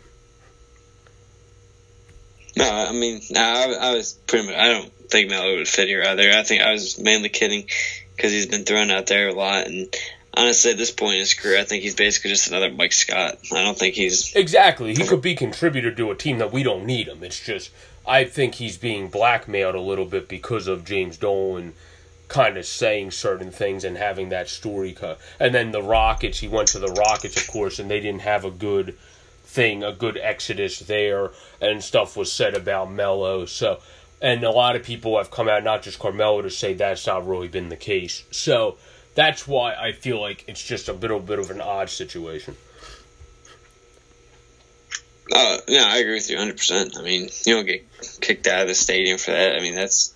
No, I mean, no, I, I, was pretty much. I don't think Melo would fit here either. I think I was mainly kidding because he's been thrown out there a lot, and honestly, at this point in his career, I think he's basically just another Mike Scott. I don't think he's exactly. He could be contributor to a team that we don't need him. It's just I think he's being blackmailed a little bit because of James Dolan kind of saying certain things and having that story cut. And then the Rockets, he went to the Rockets, of course, and they didn't have a good thing, a good exodus there, and stuff was said about Melo. So, and a lot of people have come out, not just Carmelo, to say that's not really been the case. So that's why I feel like it's just a little bit of an odd situation. Uh, yeah, I agree with you 100%. I mean, you don't get kicked out of the stadium for that. I mean, that's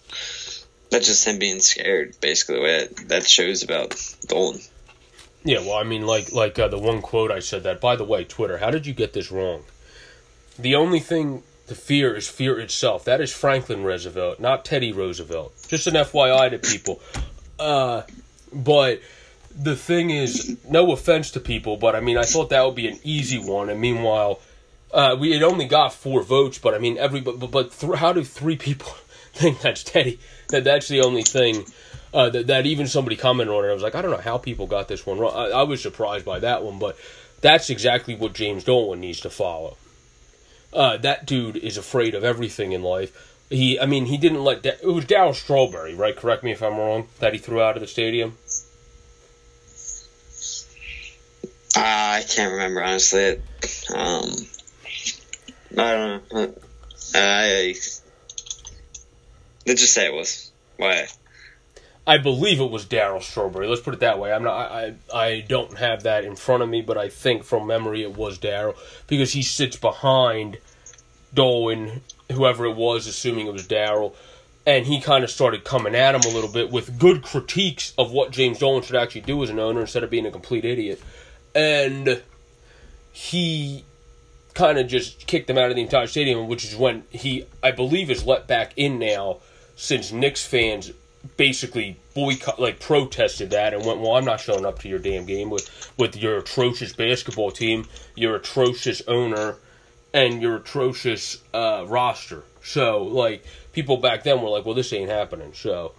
that's just him being scared, basically. The way that, that shows about Dolan. Yeah, well, I mean, like like uh, the one quote I said that. By the way, Twitter, how did you get this wrong? The only thing to fear is fear itself. That is Franklin Roosevelt, not Teddy Roosevelt. Just an FYI to people. Uh, but the thing is, no offense to people, but I mean, I thought that would be an easy one. And meanwhile, uh, we had only got four votes, but I mean, every but, but th- how do three people think that's Teddy? That that's the only thing uh, that that even somebody commented on it. I was like, I don't know how people got this one wrong. I, I was surprised by that one, but that's exactly what James Dolan needs to follow. Uh, that dude is afraid of everything in life. He, I mean, he didn't let. Da- it was Darryl Strawberry, right? Correct me if I'm wrong. That he threw out of the stadium. Uh, I can't remember honestly. Um, I don't know. I let's just say it was why. I believe it was Daryl Strawberry. Let's put it that way. I'm not. I I don't have that in front of me, but I think from memory it was Daryl because he sits behind Dolan, whoever it was, assuming it was Daryl, and he kind of started coming at him a little bit with good critiques of what James Dolan should actually do as an owner instead of being a complete idiot, and he kind of just kicked him out of the entire stadium, which is when he, I believe, is let back in now since Knicks fans basically boycott, like protested that and went, "Well, I'm not showing up to your damn game with with your atrocious basketball team, your atrocious owner, and your atrocious uh, roster." So, like, people back then were like, "Well, this ain't happening." So.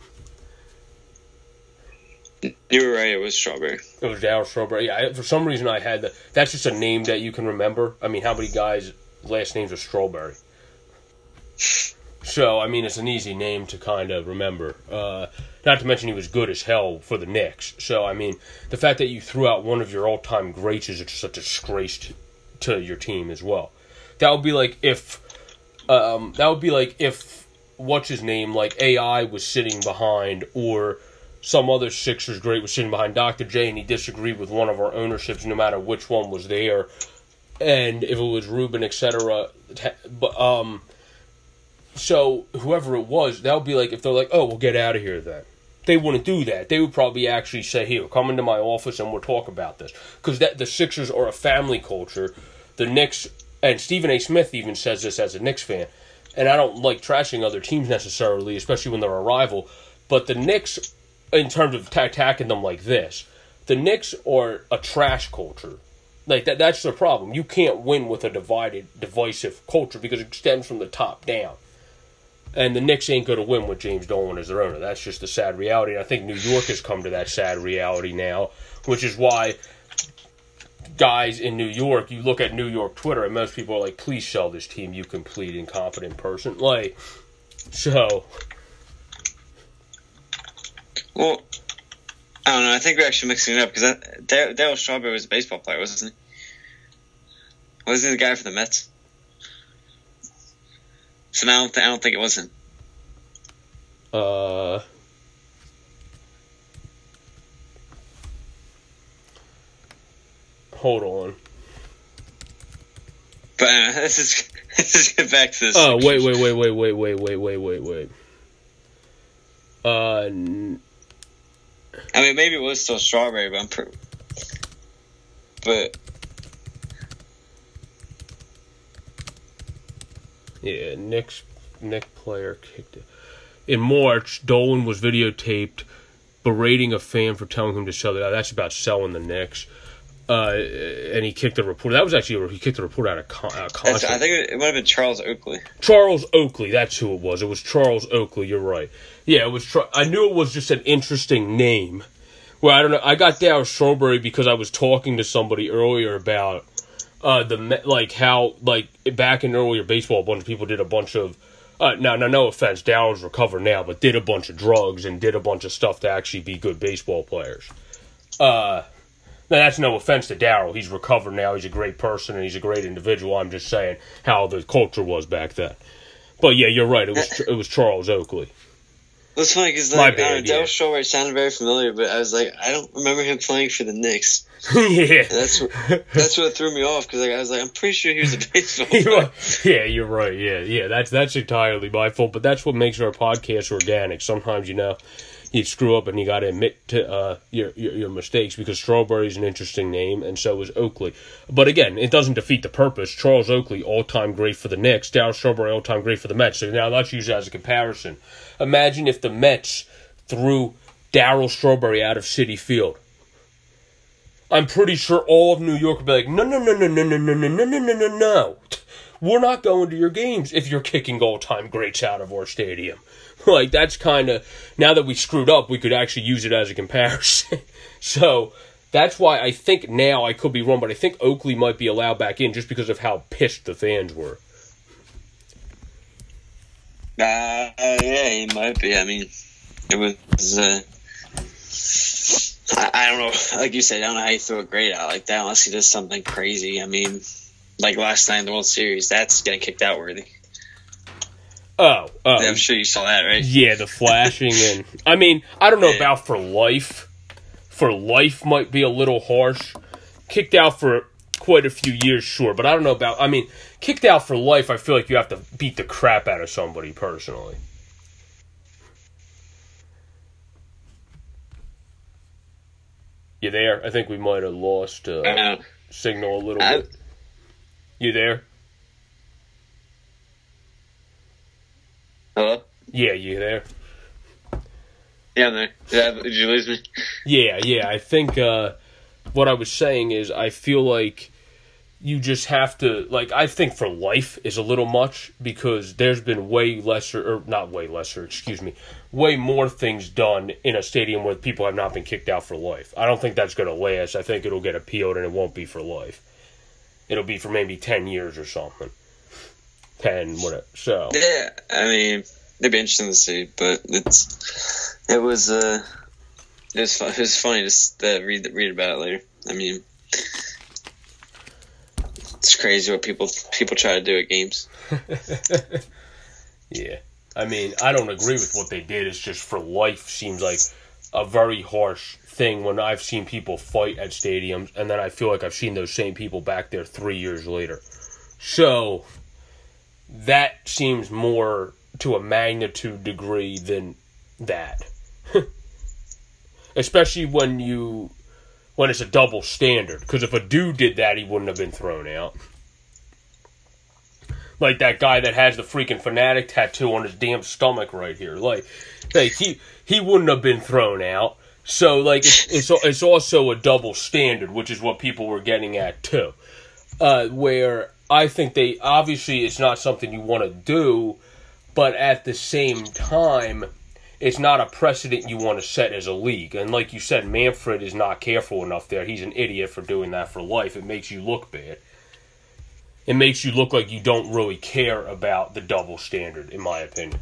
You were right. It was strawberry. It was Darryl Strawberry. Yeah, for some reason I had the. That's just a name that you can remember. I mean, how many guys' last names are Strawberry? So I mean, it's an easy name to kind of remember. Uh, not to mention he was good as hell for the Knicks. So I mean, the fact that you threw out one of your all-time greats is just a disgrace to, to your team as well. That would be like if, um, that would be like if what's his name, like AI was sitting behind or some other Sixers great was sitting behind Dr. J and he disagreed with one of our ownerships, no matter which one was there, and if it was Ruben, etc. But um so whoever it was, that would be like if they're like, "Oh, we'll get out of here." Then they wouldn't do that. They would probably actually say, "Here, come into my office and we'll talk about this." Because that the Sixers are a family culture. The Knicks and Stephen A. Smith even says this as a Knicks fan. And I don't like trashing other teams necessarily, especially when they're a rival. But the Knicks, in terms of attacking them like this, the Knicks are a trash culture. Like that, that's the problem. You can't win with a divided, divisive culture because it stems from the top down. And the Knicks ain't going to win with James Dolan as their owner. That's just the sad reality. And I think New York has come to that sad reality now, which is why guys in New York, you look at New York Twitter, and most people are like, please sell this team, you complete incompetent person. Like, so. Well, I don't know. I think we're actually mixing it up because Darryl Strawberry was a baseball player, wasn't he? Wasn't he the guy for the Mets? So now I don't, th- I don't think it was him. Uh, hold on. But uh, let's just let's just get back to this. Oh wait, wait, wait, wait, wait, wait, wait, wait, wait, wait. Uh, n- I mean, maybe it was still strawberry, but I'm pretty. But yeah, Nick's Nick player kicked it. In March, Dolan was videotaped berating a fan for telling him to sell it. That's about selling the Knicks. Uh, and he kicked the reporter. That was actually he kicked the reporter out of con- out of. I think it, might have been Charles Oakley. Charles Oakley, that's who it was. It was Charles Oakley. You're right. Yeah, it was. Char- I knew it was just an interesting name. Well, I don't know. I got Dow Strawberry because I was talking to somebody earlier about uh, the like how like back in earlier baseball, a bunch of people did a bunch of. Uh, now, now, no offense, Dow's recovered now, but did a bunch of drugs and did a bunch of stuff to actually be good baseball players. Uh, now that's no offense to Daryl. He's recovered now. He's a great person and he's a great individual. I'm just saying how the culture was back then. But yeah, you're right. It was it was Charles Oakley. It's funny because like bad, uh, Dale yeah. Strawberry sounded very familiar, but I was like, I don't remember him playing for the Knicks. yeah, And that's what, that's what threw me off because like, I was like, I'm pretty sure he was a baseball player. yeah, you're right. Yeah, yeah. That's that's entirely my fault. But that's what makes our podcast organic. Sometimes you know you screw up and you got to admit to uh, your, your your mistakes because Strawberry is an interesting name, and so is Oakley. But again, it doesn't defeat the purpose. Charles Oakley, all time great for the Knicks. Darryl Strawberry, all time great for the Mets. So now let's use that as a comparison. Imagine if the Mets threw Darryl Strawberry out of Citi Field. I'm pretty sure all of New York would be like, no, no, no, no, no, no, no, no, no, no, no, no, no. We're not going to your games if you're kicking all-time greats out of our stadium. Like that's kind of now that we screwed up, we could actually use it as a comparison. so that's why I think now I could be wrong, but I think Oakley might be allowed back in just because of how pissed the fans were. Uh, yeah, he might be. I mean, it was. Uh, I, I don't know. Like you said, I don't know how you throw a grade out like that unless he does something crazy. I mean, like last night in the World Series, that's getting kicked out worthy. Oh, oh, I'm sure you saw that, right? Yeah, the flashing and I mean, I don't know Yeah. about for life. For life might be a little harsh. Kicked out for quite a few years, sure, but I don't know about. I mean, kicked out for life. I feel like you have to beat the crap out of somebody personally. You there? I think we might have lost I uh, signal a little I- bit. You there? Hello? Yeah, you there? Yeah, I'm there. Yeah, did you lose me? Yeah, yeah. I think uh, what I was saying is I feel like you just have to like I think for life is a little much because there's been way lesser or not way lesser, excuse me, way more things done in a stadium where people have not been kicked out for life. I don't think that's going to last. I think it'll get appealed and it won't be for life. It'll be for maybe 10 years or something. 10 whatever. So, Yeah, I mean, it'd be interesting to see, but it's it was uh it was fun, it was funny to uh, read read about it later. I mean, it's crazy what people people try to do at games. Yeah. I mean, I don't agree with what they did. It's just for life seems like a very harsh thing when I've seen people fight at stadiums and then I feel like I've seen those same people back there three years later. So that seems more to a magnitude degree than that. Especially when you when it's a double standard. Because if a dude did that, he wouldn't have been thrown out like that guy that has the freaking fanatic tattoo on his damn stomach right here. Like, like he he wouldn't have been thrown out. So like it's it's, it's also a double standard, which is what people were getting at too. Uh, where I think they obviously it's not something you want to do, but at the same time, it's not a precedent you want to set as a league. And like you said, Manfred is not careful enough there. He's an idiot for doing that for life. It makes you look bad it makes you look like you don't really care about the double standard, in my opinion.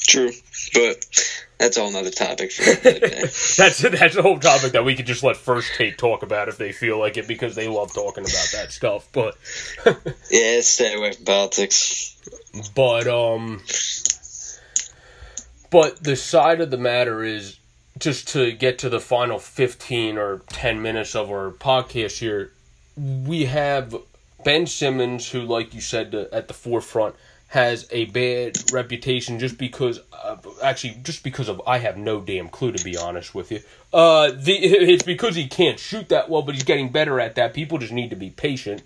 True, but that's all another topic for that's that's a whole topic that we could just let First Take talk about if they feel like it because they love talking about that stuff. But yeah, stay away from politics. But um, but the side of the matter is just to get to the final fifteen or ten minutes of our podcast here. We have Ben Simmons, who, like you said, at the forefront has a bad reputation just because uh, actually just because of I have no damn clue to be honest with you. Uh the it's because he can't shoot that well but he's getting better at that. People just need to be patient.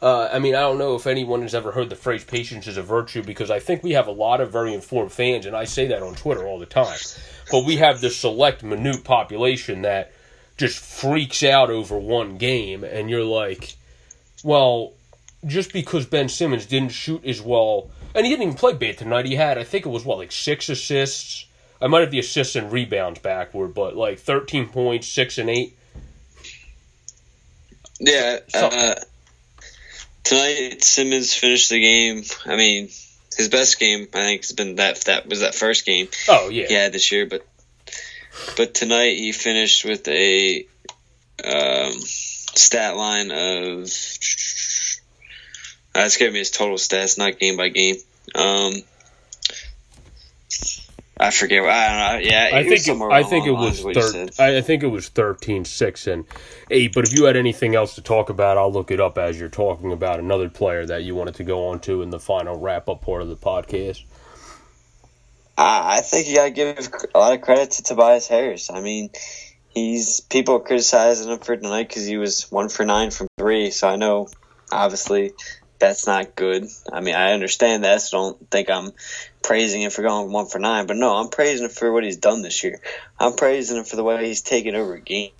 Uh, I mean, I don't know if anyone has ever heard the phrase patience is a virtue because I think we have a lot of very informed fans, and I say that on Twitter all the time. But we have this select, minute population that just freaks out over one game, and you're like, well, just because Ben Simmons didn't shoot as well and he didn't even play bad tonight. He had, I think it was what, like six assists. I might have the assists and rebounds backward, but like thirteen points, six and eight. Yeah. Uh, tonight, Simmons finished the game. I mean, his best game, I think, has been that that was that first game. Oh yeah. Had this year, but but tonight he finished with a um, stat line of uh, it's giving me his total stats, not game by game. Um, I forget. I don't know. Yeah, I think it, I think it was thir- I think it was 13, 6, and eight. But if you had anything else to talk about, I'll look it up as you're talking about another player that you wanted to go on to in the final wrap up part of the podcast. I think you got to give a lot of credit to Tobias Harris. I mean, he's people criticizing him for tonight because he was one for nine from three. So I know, obviously, that's not good. I mean, I understand that. So don't think I'm praising him for going one for nine, but no, I'm praising him for what he's done this year. I'm praising him for the way he's taken over games.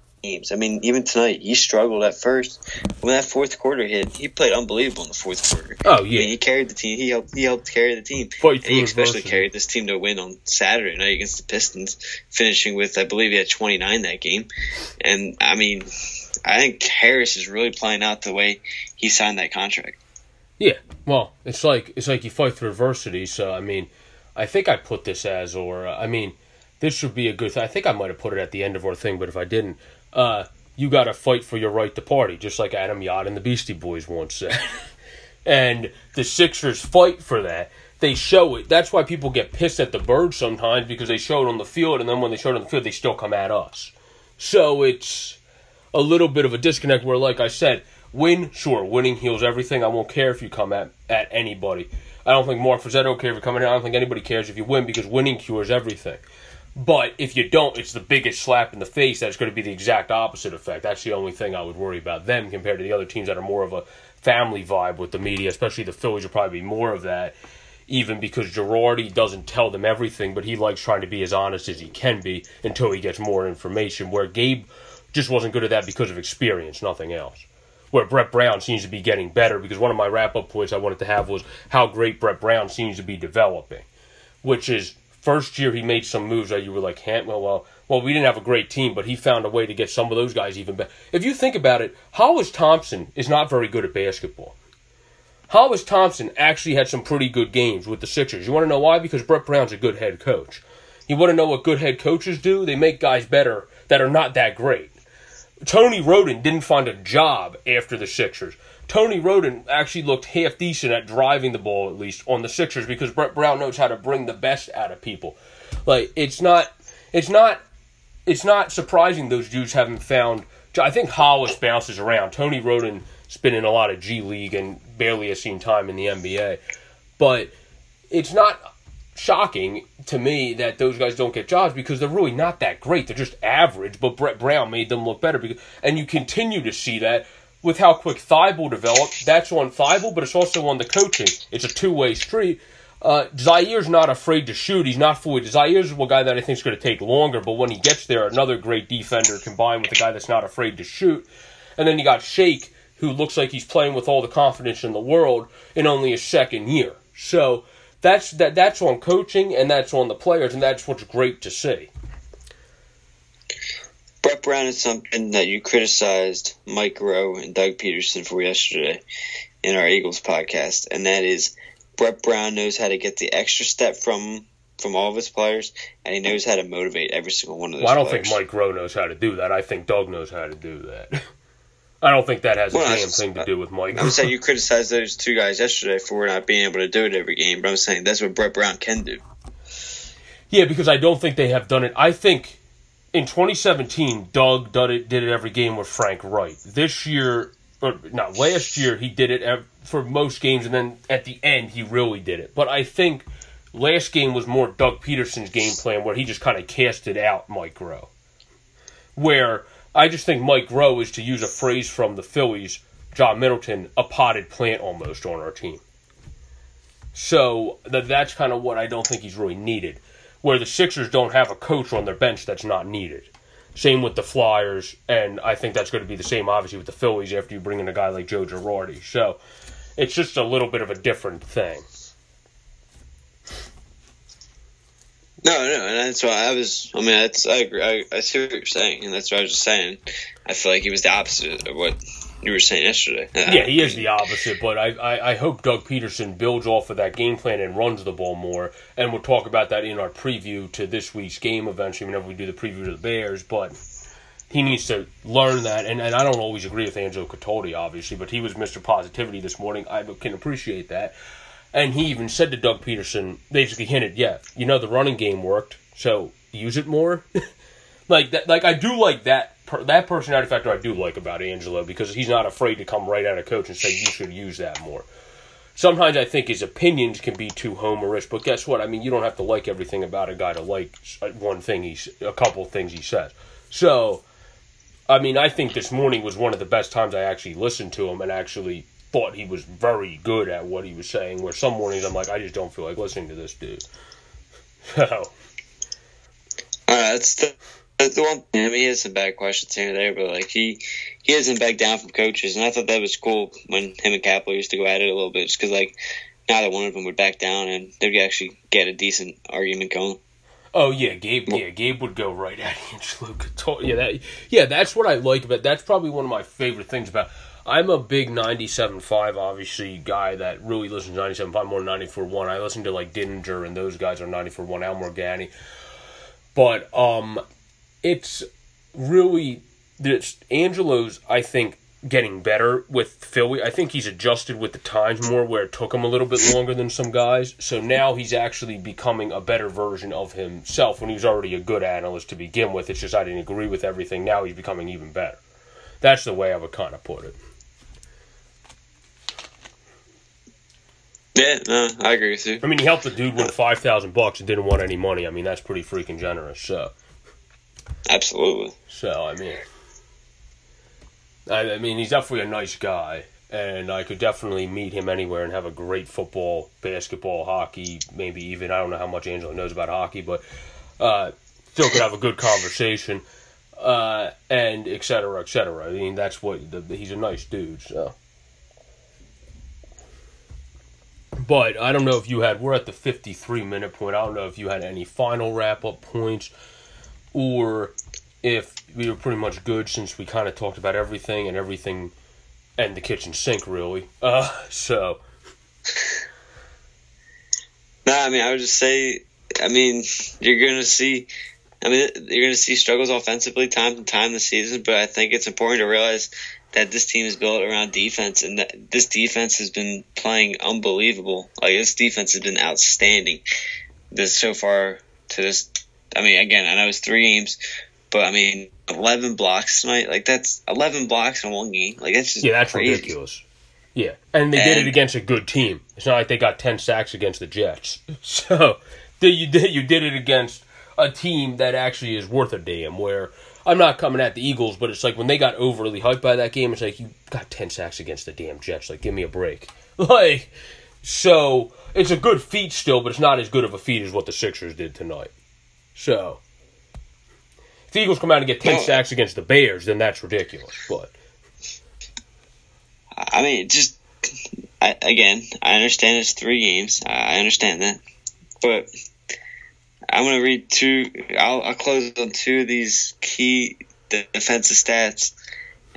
I mean, even tonight, he struggled at first. When that fourth quarter hit, he played unbelievable in the fourth quarter. Oh yeah, I mean, he carried the team. He helped. He helped carry the team. and he especially carried this team to win on Saturday night against the Pistons, finishing with I believe he had 29 that game. And I mean, I think Harris is really playing out the way he signed that contract. Yeah, well, it's like it's like you fight through adversity. So I mean, I think I put this as, or uh, I mean, this should be a good. I think I might have put it at the end of our thing, but if I didn't, uh, you got to fight for your right to party, just like Adam Yauch and the Beastie Boys once said. and the Sixers fight for that. They show it. That's why people get pissed at the Birds sometimes because they show it on the field, and then when they show it on the field, they still come at us. So it's a little bit of a disconnect where, like I said, Win, sure, winning heals everything. I won't care if you come at, at anybody. I don't think Mark Farzetta will care if you come in. I don't think anybody cares if you win because winning cures everything. But if you don't, it's the biggest slap in the face that's going to be the exact opposite effect. That's the only thing I would worry about them compared to the other teams that are more of a family vibe with the media, especially the Phillies will probably be more of that, even because Girardi doesn't tell them everything, but he likes trying to be as honest as he can be until he gets more information, where Gabe just wasn't good at that because of experience, nothing else where Brett Brown seems to be getting better because one of my wrap up points I wanted to have was how great Brett Brown seems to be developing, which is first year he made some moves that you were like, well, well, well, we didn't have a great team, but he found a way to get some of those guys even better. If you think about it, Hollis Thompson is not very good at basketball. Hollis Thompson actually had some pretty good games with the Sixers. You want to know why? Because Brett Brown's a good head coach. You want to know what good head coaches do? They make guys better that are not that great. Tony Wroten didn't find a job after the Sixers. Tony Wroten actually looked half decent at driving the ball, at least on the Sixers, because Brett Brown knows how to bring the best out of people. Like it's not, it's not, it's not surprising those dudes haven't found. I think Hollis bounces around. Tony Wroten's been in a lot of G League and barely has seen time in the NBA, but it's not shocking to me that those guys don't get jobs because they're really not that great. They're just average, but Brett Brown made them look better. Because, and you continue to see that with how quick Thybulle developed. That's on Thybulle, but it's also on the coaching. It's a two way street. Uh, Zhaire's not afraid to shoot. He's not fully. Zhaire's a guy that I think is going to take longer, but when he gets there, another great defender combined with a guy that's not afraid to shoot. And then you got Shake, who looks like he's playing with all the confidence in the world in only his second year. So that's that that's on coaching and that's on the players and that's what's great to see. Brett Brown is something that you criticized Mike Groh and Doug Pederson for yesterday in our Eagles podcast, and that is Brett Brown knows how to get the extra step from from all of his players, and he knows how to motivate every single one of those. Well, I don't players. think Mike Groh knows how to do that. I think Doug knows how to do that. I don't think that has Well, a damn thing to do with Mike. I'm saying you criticized those two guys yesterday for not being able to do it every game, but I'm saying that's what Brett Brown can do. Yeah, because I don't think they have done it. I think in 2017, Doug did it, did it every game with Frank Reich. This year, or not last year, he did it ev- for most games, and then at the end, he really did it. But I think last game was more Doug Pederson's game plan, where he just kind of casted out Mike Groh. Where I just think Mike Groh is, to use a phrase from the Phillies, John Middleton, a potted plant almost on our team. So that that's kind of what I don't think he's really needed. Where the Sixers don't have a coach on their bench that's not needed. Same with the Flyers, and I think that's going to be the same obviously with the Phillies after you bring in a guy like Joe Girardi. So it's just a little bit of a different thing. No, no, and that's why I was. I mean, that's I agree. I, I see what you're saying, and that's what I was just saying. I feel like he was the opposite of what you were saying yesterday. Yeah, he is the opposite, but I, I, I hope Doug Pederson builds off of that game plan and runs the ball more. And we'll talk about that in our preview to this week's game eventually, whenever we do the preview to the Bears. But he needs to learn that. And, and I don't always agree with Angelo Cataldi, obviously, but he was Mr. Positivity this morning. I can appreciate that. And he even said to Doug Pederson, basically hinted, yeah, you know, the running game worked, so use it more. like that, like I do like that per, that personality factor. I do like about Angelo because he's not afraid to come right out of coach and say you should use that more. Sometimes I think his opinions can be too homerish, but guess what? I mean, you don't have to like everything about a guy to like uh, one thing he's a couple things he says. So, I mean, I think this morning was one of the best times I actually listened to him and actually thought he was very good at what he was saying. Where some mornings I'm like, I just don't feel like listening to this dude. So, Uh, that's the, that's the one. I mean, he has some bad questions here and there, but like he he hasn't backed down from coaches, and I thought that was cool when him and Kapler used to go at it a little bit, just because like neither one of them would back down, and they'd actually get a decent argument going. Oh yeah, Gabe. Yeah, Gabe would go right at Angelo. Yeah, that. Yeah, that's what I like about. That's probably one of my favorite things about. I'm a big 97.5 obviously guy that really listens to 97.5 more than 94.1. I listen to like Dinger and those guys are 94.1. Al Morganti, but um, it's really this Angelo's. I think getting better with Philly. I think he's adjusted with the times more, where it took him a little bit longer than some guys. So now he's actually becoming a better version of himself when he was already a good analyst to begin with. It's just I didn't agree with everything. Now he's becoming even better. That's the way I would kind of put it. Yeah, no, I agree with you. I mean, he helped the dude win five thousand bucks and didn't want any money. I mean, that's pretty freaking generous. So, Absolutely. so I mean, I, I mean, he's definitely a nice guy, and I could definitely meet him anywhere and have a great football, basketball, hockey, maybe even I don't know how much Angelo knows about hockey, but uh, still could have a good conversation, uh, and et cetera, et cetera. I mean, that's what the, he's a nice dude. So. But I don't know if you had. We're at the 53 minute point. I don't know if you had any final wrap up points, or if we were pretty much good since we kind of talked about everything and everything, and the kitchen sink really. Uh, so No, I mean, I would just say, I mean, you're to see, I mean, you're to see struggles offensively time to time this season, but I think it's important to realize that this team is built around defense, and that this defense has been playing unbelievable. Like, this defense has been outstanding this so far to this. I mean, again, I know it's three games, but I mean, 11 blocks tonight, like, that's 11 blocks in one game. Like, that's just yeah, that's crazy. ridiculous. Yeah, and they did it against a good team. It's not like they got 10 sacks against the Jets. So you did you did it against a team that actually is worth a damn. Where I'm not coming at the Eagles, but it's like when they got overly hyped by that game, it's like you got 10 sacks against the damn Jets. Like, give me a break. Like, so it's a good feat still, but it's not as good of a feat as what the Sixers did tonight. So. If the Eagles come out and get 10 No. sacks against the Bears, then that's ridiculous. But I mean, just I, again, I understand it's three games. I understand that, but I'm gonna read two. I'll, I'll close on two of these key de- defensive stats,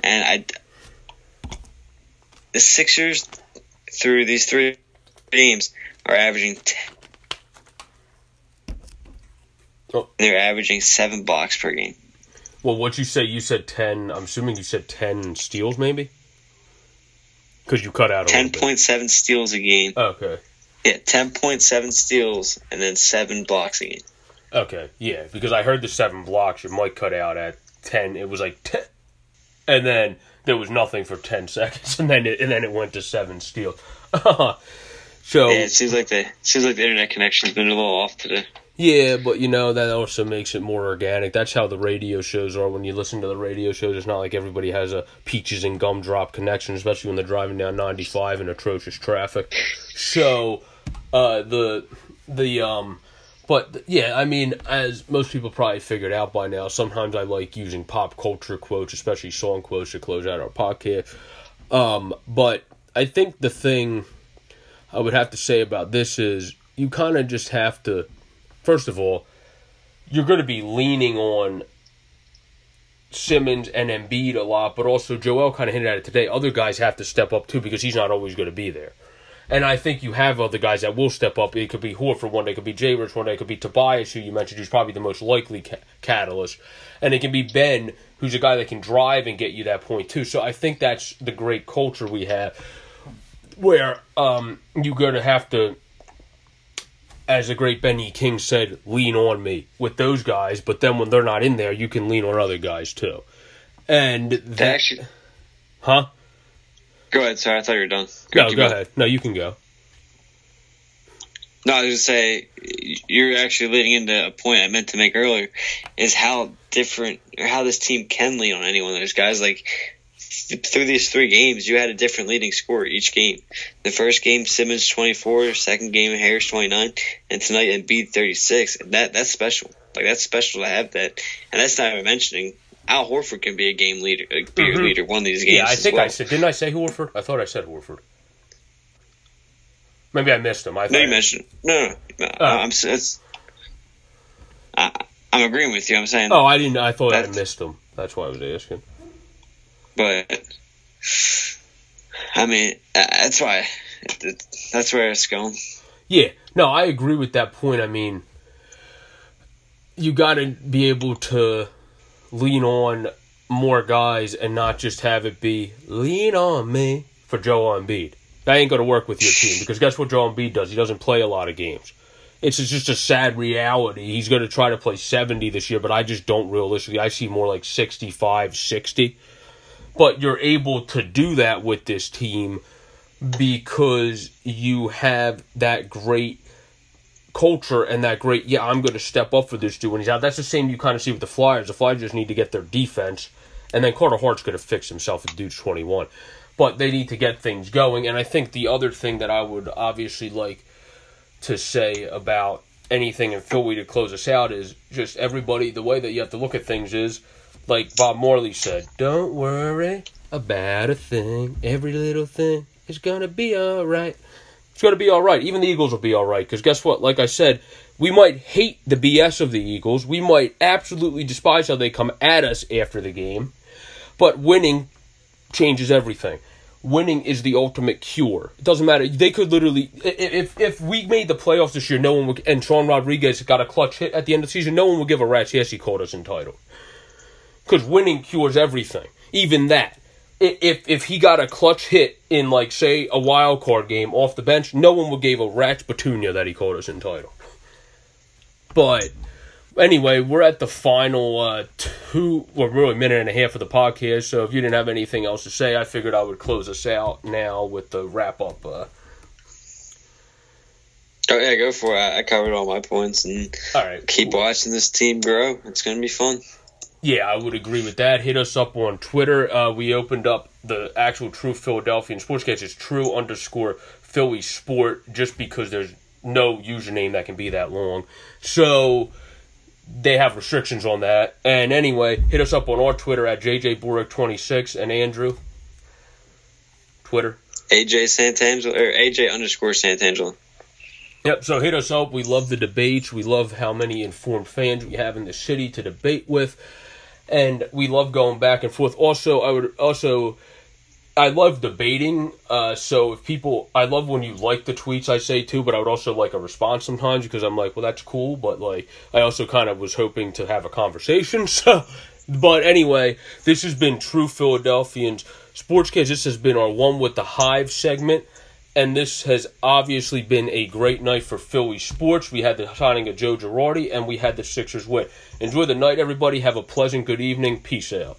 and I the Sixers through these three games are averaging Oh. They're averaging seven blocks per game. Well, what you say? You said ten. I'm assuming you said ten steals, maybe. Because you cut out a Ten little bit. point seven steals a game. Okay. Yeah, ten point seven steals and then seven blocks a game. Okay. Yeah, because I heard the seven blocks. Your mic cut out at ten. It was like ten, and then there was nothing for ten seconds, and then it, and then it went to seven steals. so Yeah, it seems like the seems like the internet connection's been a little off today. Yeah, but you know that also makes it more organic. That's how the radio shows are. When you listen to the radio shows, it's not like everybody has a peaches and gumdrop connection, especially when they're driving down ninety five in atrocious traffic. So, uh, the the um, but yeah, I mean, as most people probably figured out by now, sometimes I like using pop culture quotes, especially song quotes, to close out our podcast. Um, but I think the thing I would have to say about this is you kind of just have to first of all, you're going to be leaning on Simmons and Embiid a lot, but also Joel kind of hinted at it today. Other guys have to step up too because he's not always going to be there. And I think you have other guys that will step up. It could be Horford one day, it could be J. Rich one day, it could be Tobias, who you mentioned, who's probably the most likely ca- catalyst. And it can be Ben, who's a guy that can drive and get you that point too. So I think that's the great culture we have where um, you're going to have to as the great Benny King said, lean on me with those guys, but then when they're not in there, you can lean on other guys too. And that, actually, huh? Go ahead. Sorry, I thought you were done. No, keep go ahead. No, you can go. No, I was going to say, you're actually leading into a point I meant to make earlier, is how different, or how this team can lean on anyone. There's guys like, through these three games, you had a different leading scorer each game. The first game, Simmons 24, second game, Harris 29, and tonight, Embiid 36. And that, that's special. Like, that's special to have that. And that's not even mentioning Al Horford can be a game leader, uh, be Mhm. a leader one of these games. Yeah, I think well. I said. Didn't I say Horford? I thought I said Horford. Maybe I missed him. I No, you mentioned no, no. no Oh. I'm it's, I, I'm agreeing with you. I'm saying, Oh, I didn't. I thought I missed him. That's why I was asking. but I mean, uh, that's why that's where it's going. Yeah, no, I agree with that point. I mean, you got to be able to lean on more guys and not just have it be lean on me for Joel Embiid. That ain't going to work with your team because guess what Joel Embiid does? He doesn't play a lot of games. It's just a sad reality. He's going to try to play 70 this year, but I just don't realistically. I see more like 65, 60. But you're able to do that with this team because you have that great culture and that great yeah i'm going to step up for this dude when he's out. That's the same you kind of see with the flyers. The flyers just need to get their defense and then carter hart's going to fix himself at dude's 21 but they need to get things going and i think the other thing that i would obviously like to say about anything in philly to close us out is just everybody the way that you have to look at things is like bob marley said don't worry about a thing. Every little thing is going to be all right it's going to be all right. Even the Eagles will be all right. Because guess what? Like I said, we might hate the BS of the Eagles. We might absolutely despise how they come at us after the game. But winning changes everything. Winning is the ultimate cure. It doesn't matter. They could literally, if if we made the playoffs this year, no one would, and Sean Rodriguez got a clutch hit at the end of the season, no one would give a rat's yes he called us entitled. Because winning cures everything. Even that if if he got a clutch hit in like say a wild card game off the bench, no one would give a rat's petunia that he caught us entitled. But anyway, we're at the final uh, two, well, really minute and a half of the podcast. So if you didn't have anything else to say, I figured I would close us out now with the wrap up. Uh, Oh yeah, go for it. I, covered all my points and all right, keep watching this team grow. It's gonna be fun. Yeah, I would agree with that. Hit us up on Twitter. Uh, we opened up the actual True Philadelphian Sportscast. It's True underscore Philly Sport, just because there's no username that can be that long. So they have restrictions on that. And anyway, hit us up on our Twitter at JJBorick26 and Andrew. Twitter. AJ Santangelo or AJ underscore Santangelo. Yep, so hit us up. We love the debates. We love how many informed fans we have in the city to debate with. And we love going back and forth. Also, I would also I love debating. Uh, so if people, I love when you like the tweets I say too, but I would also like a response sometimes because I'm like, well, that's cool, but like I also kind of was hoping to have a conversation. So, but anyway, this has been True Philadelphians Sportscast. This has been our one with the Hive segment. And this has obviously been a great night for Philly sports. We had the signing of Joe Girardi, and we had the Sixers win. Enjoy the night, everybody. Have a pleasant good evening. Peace out.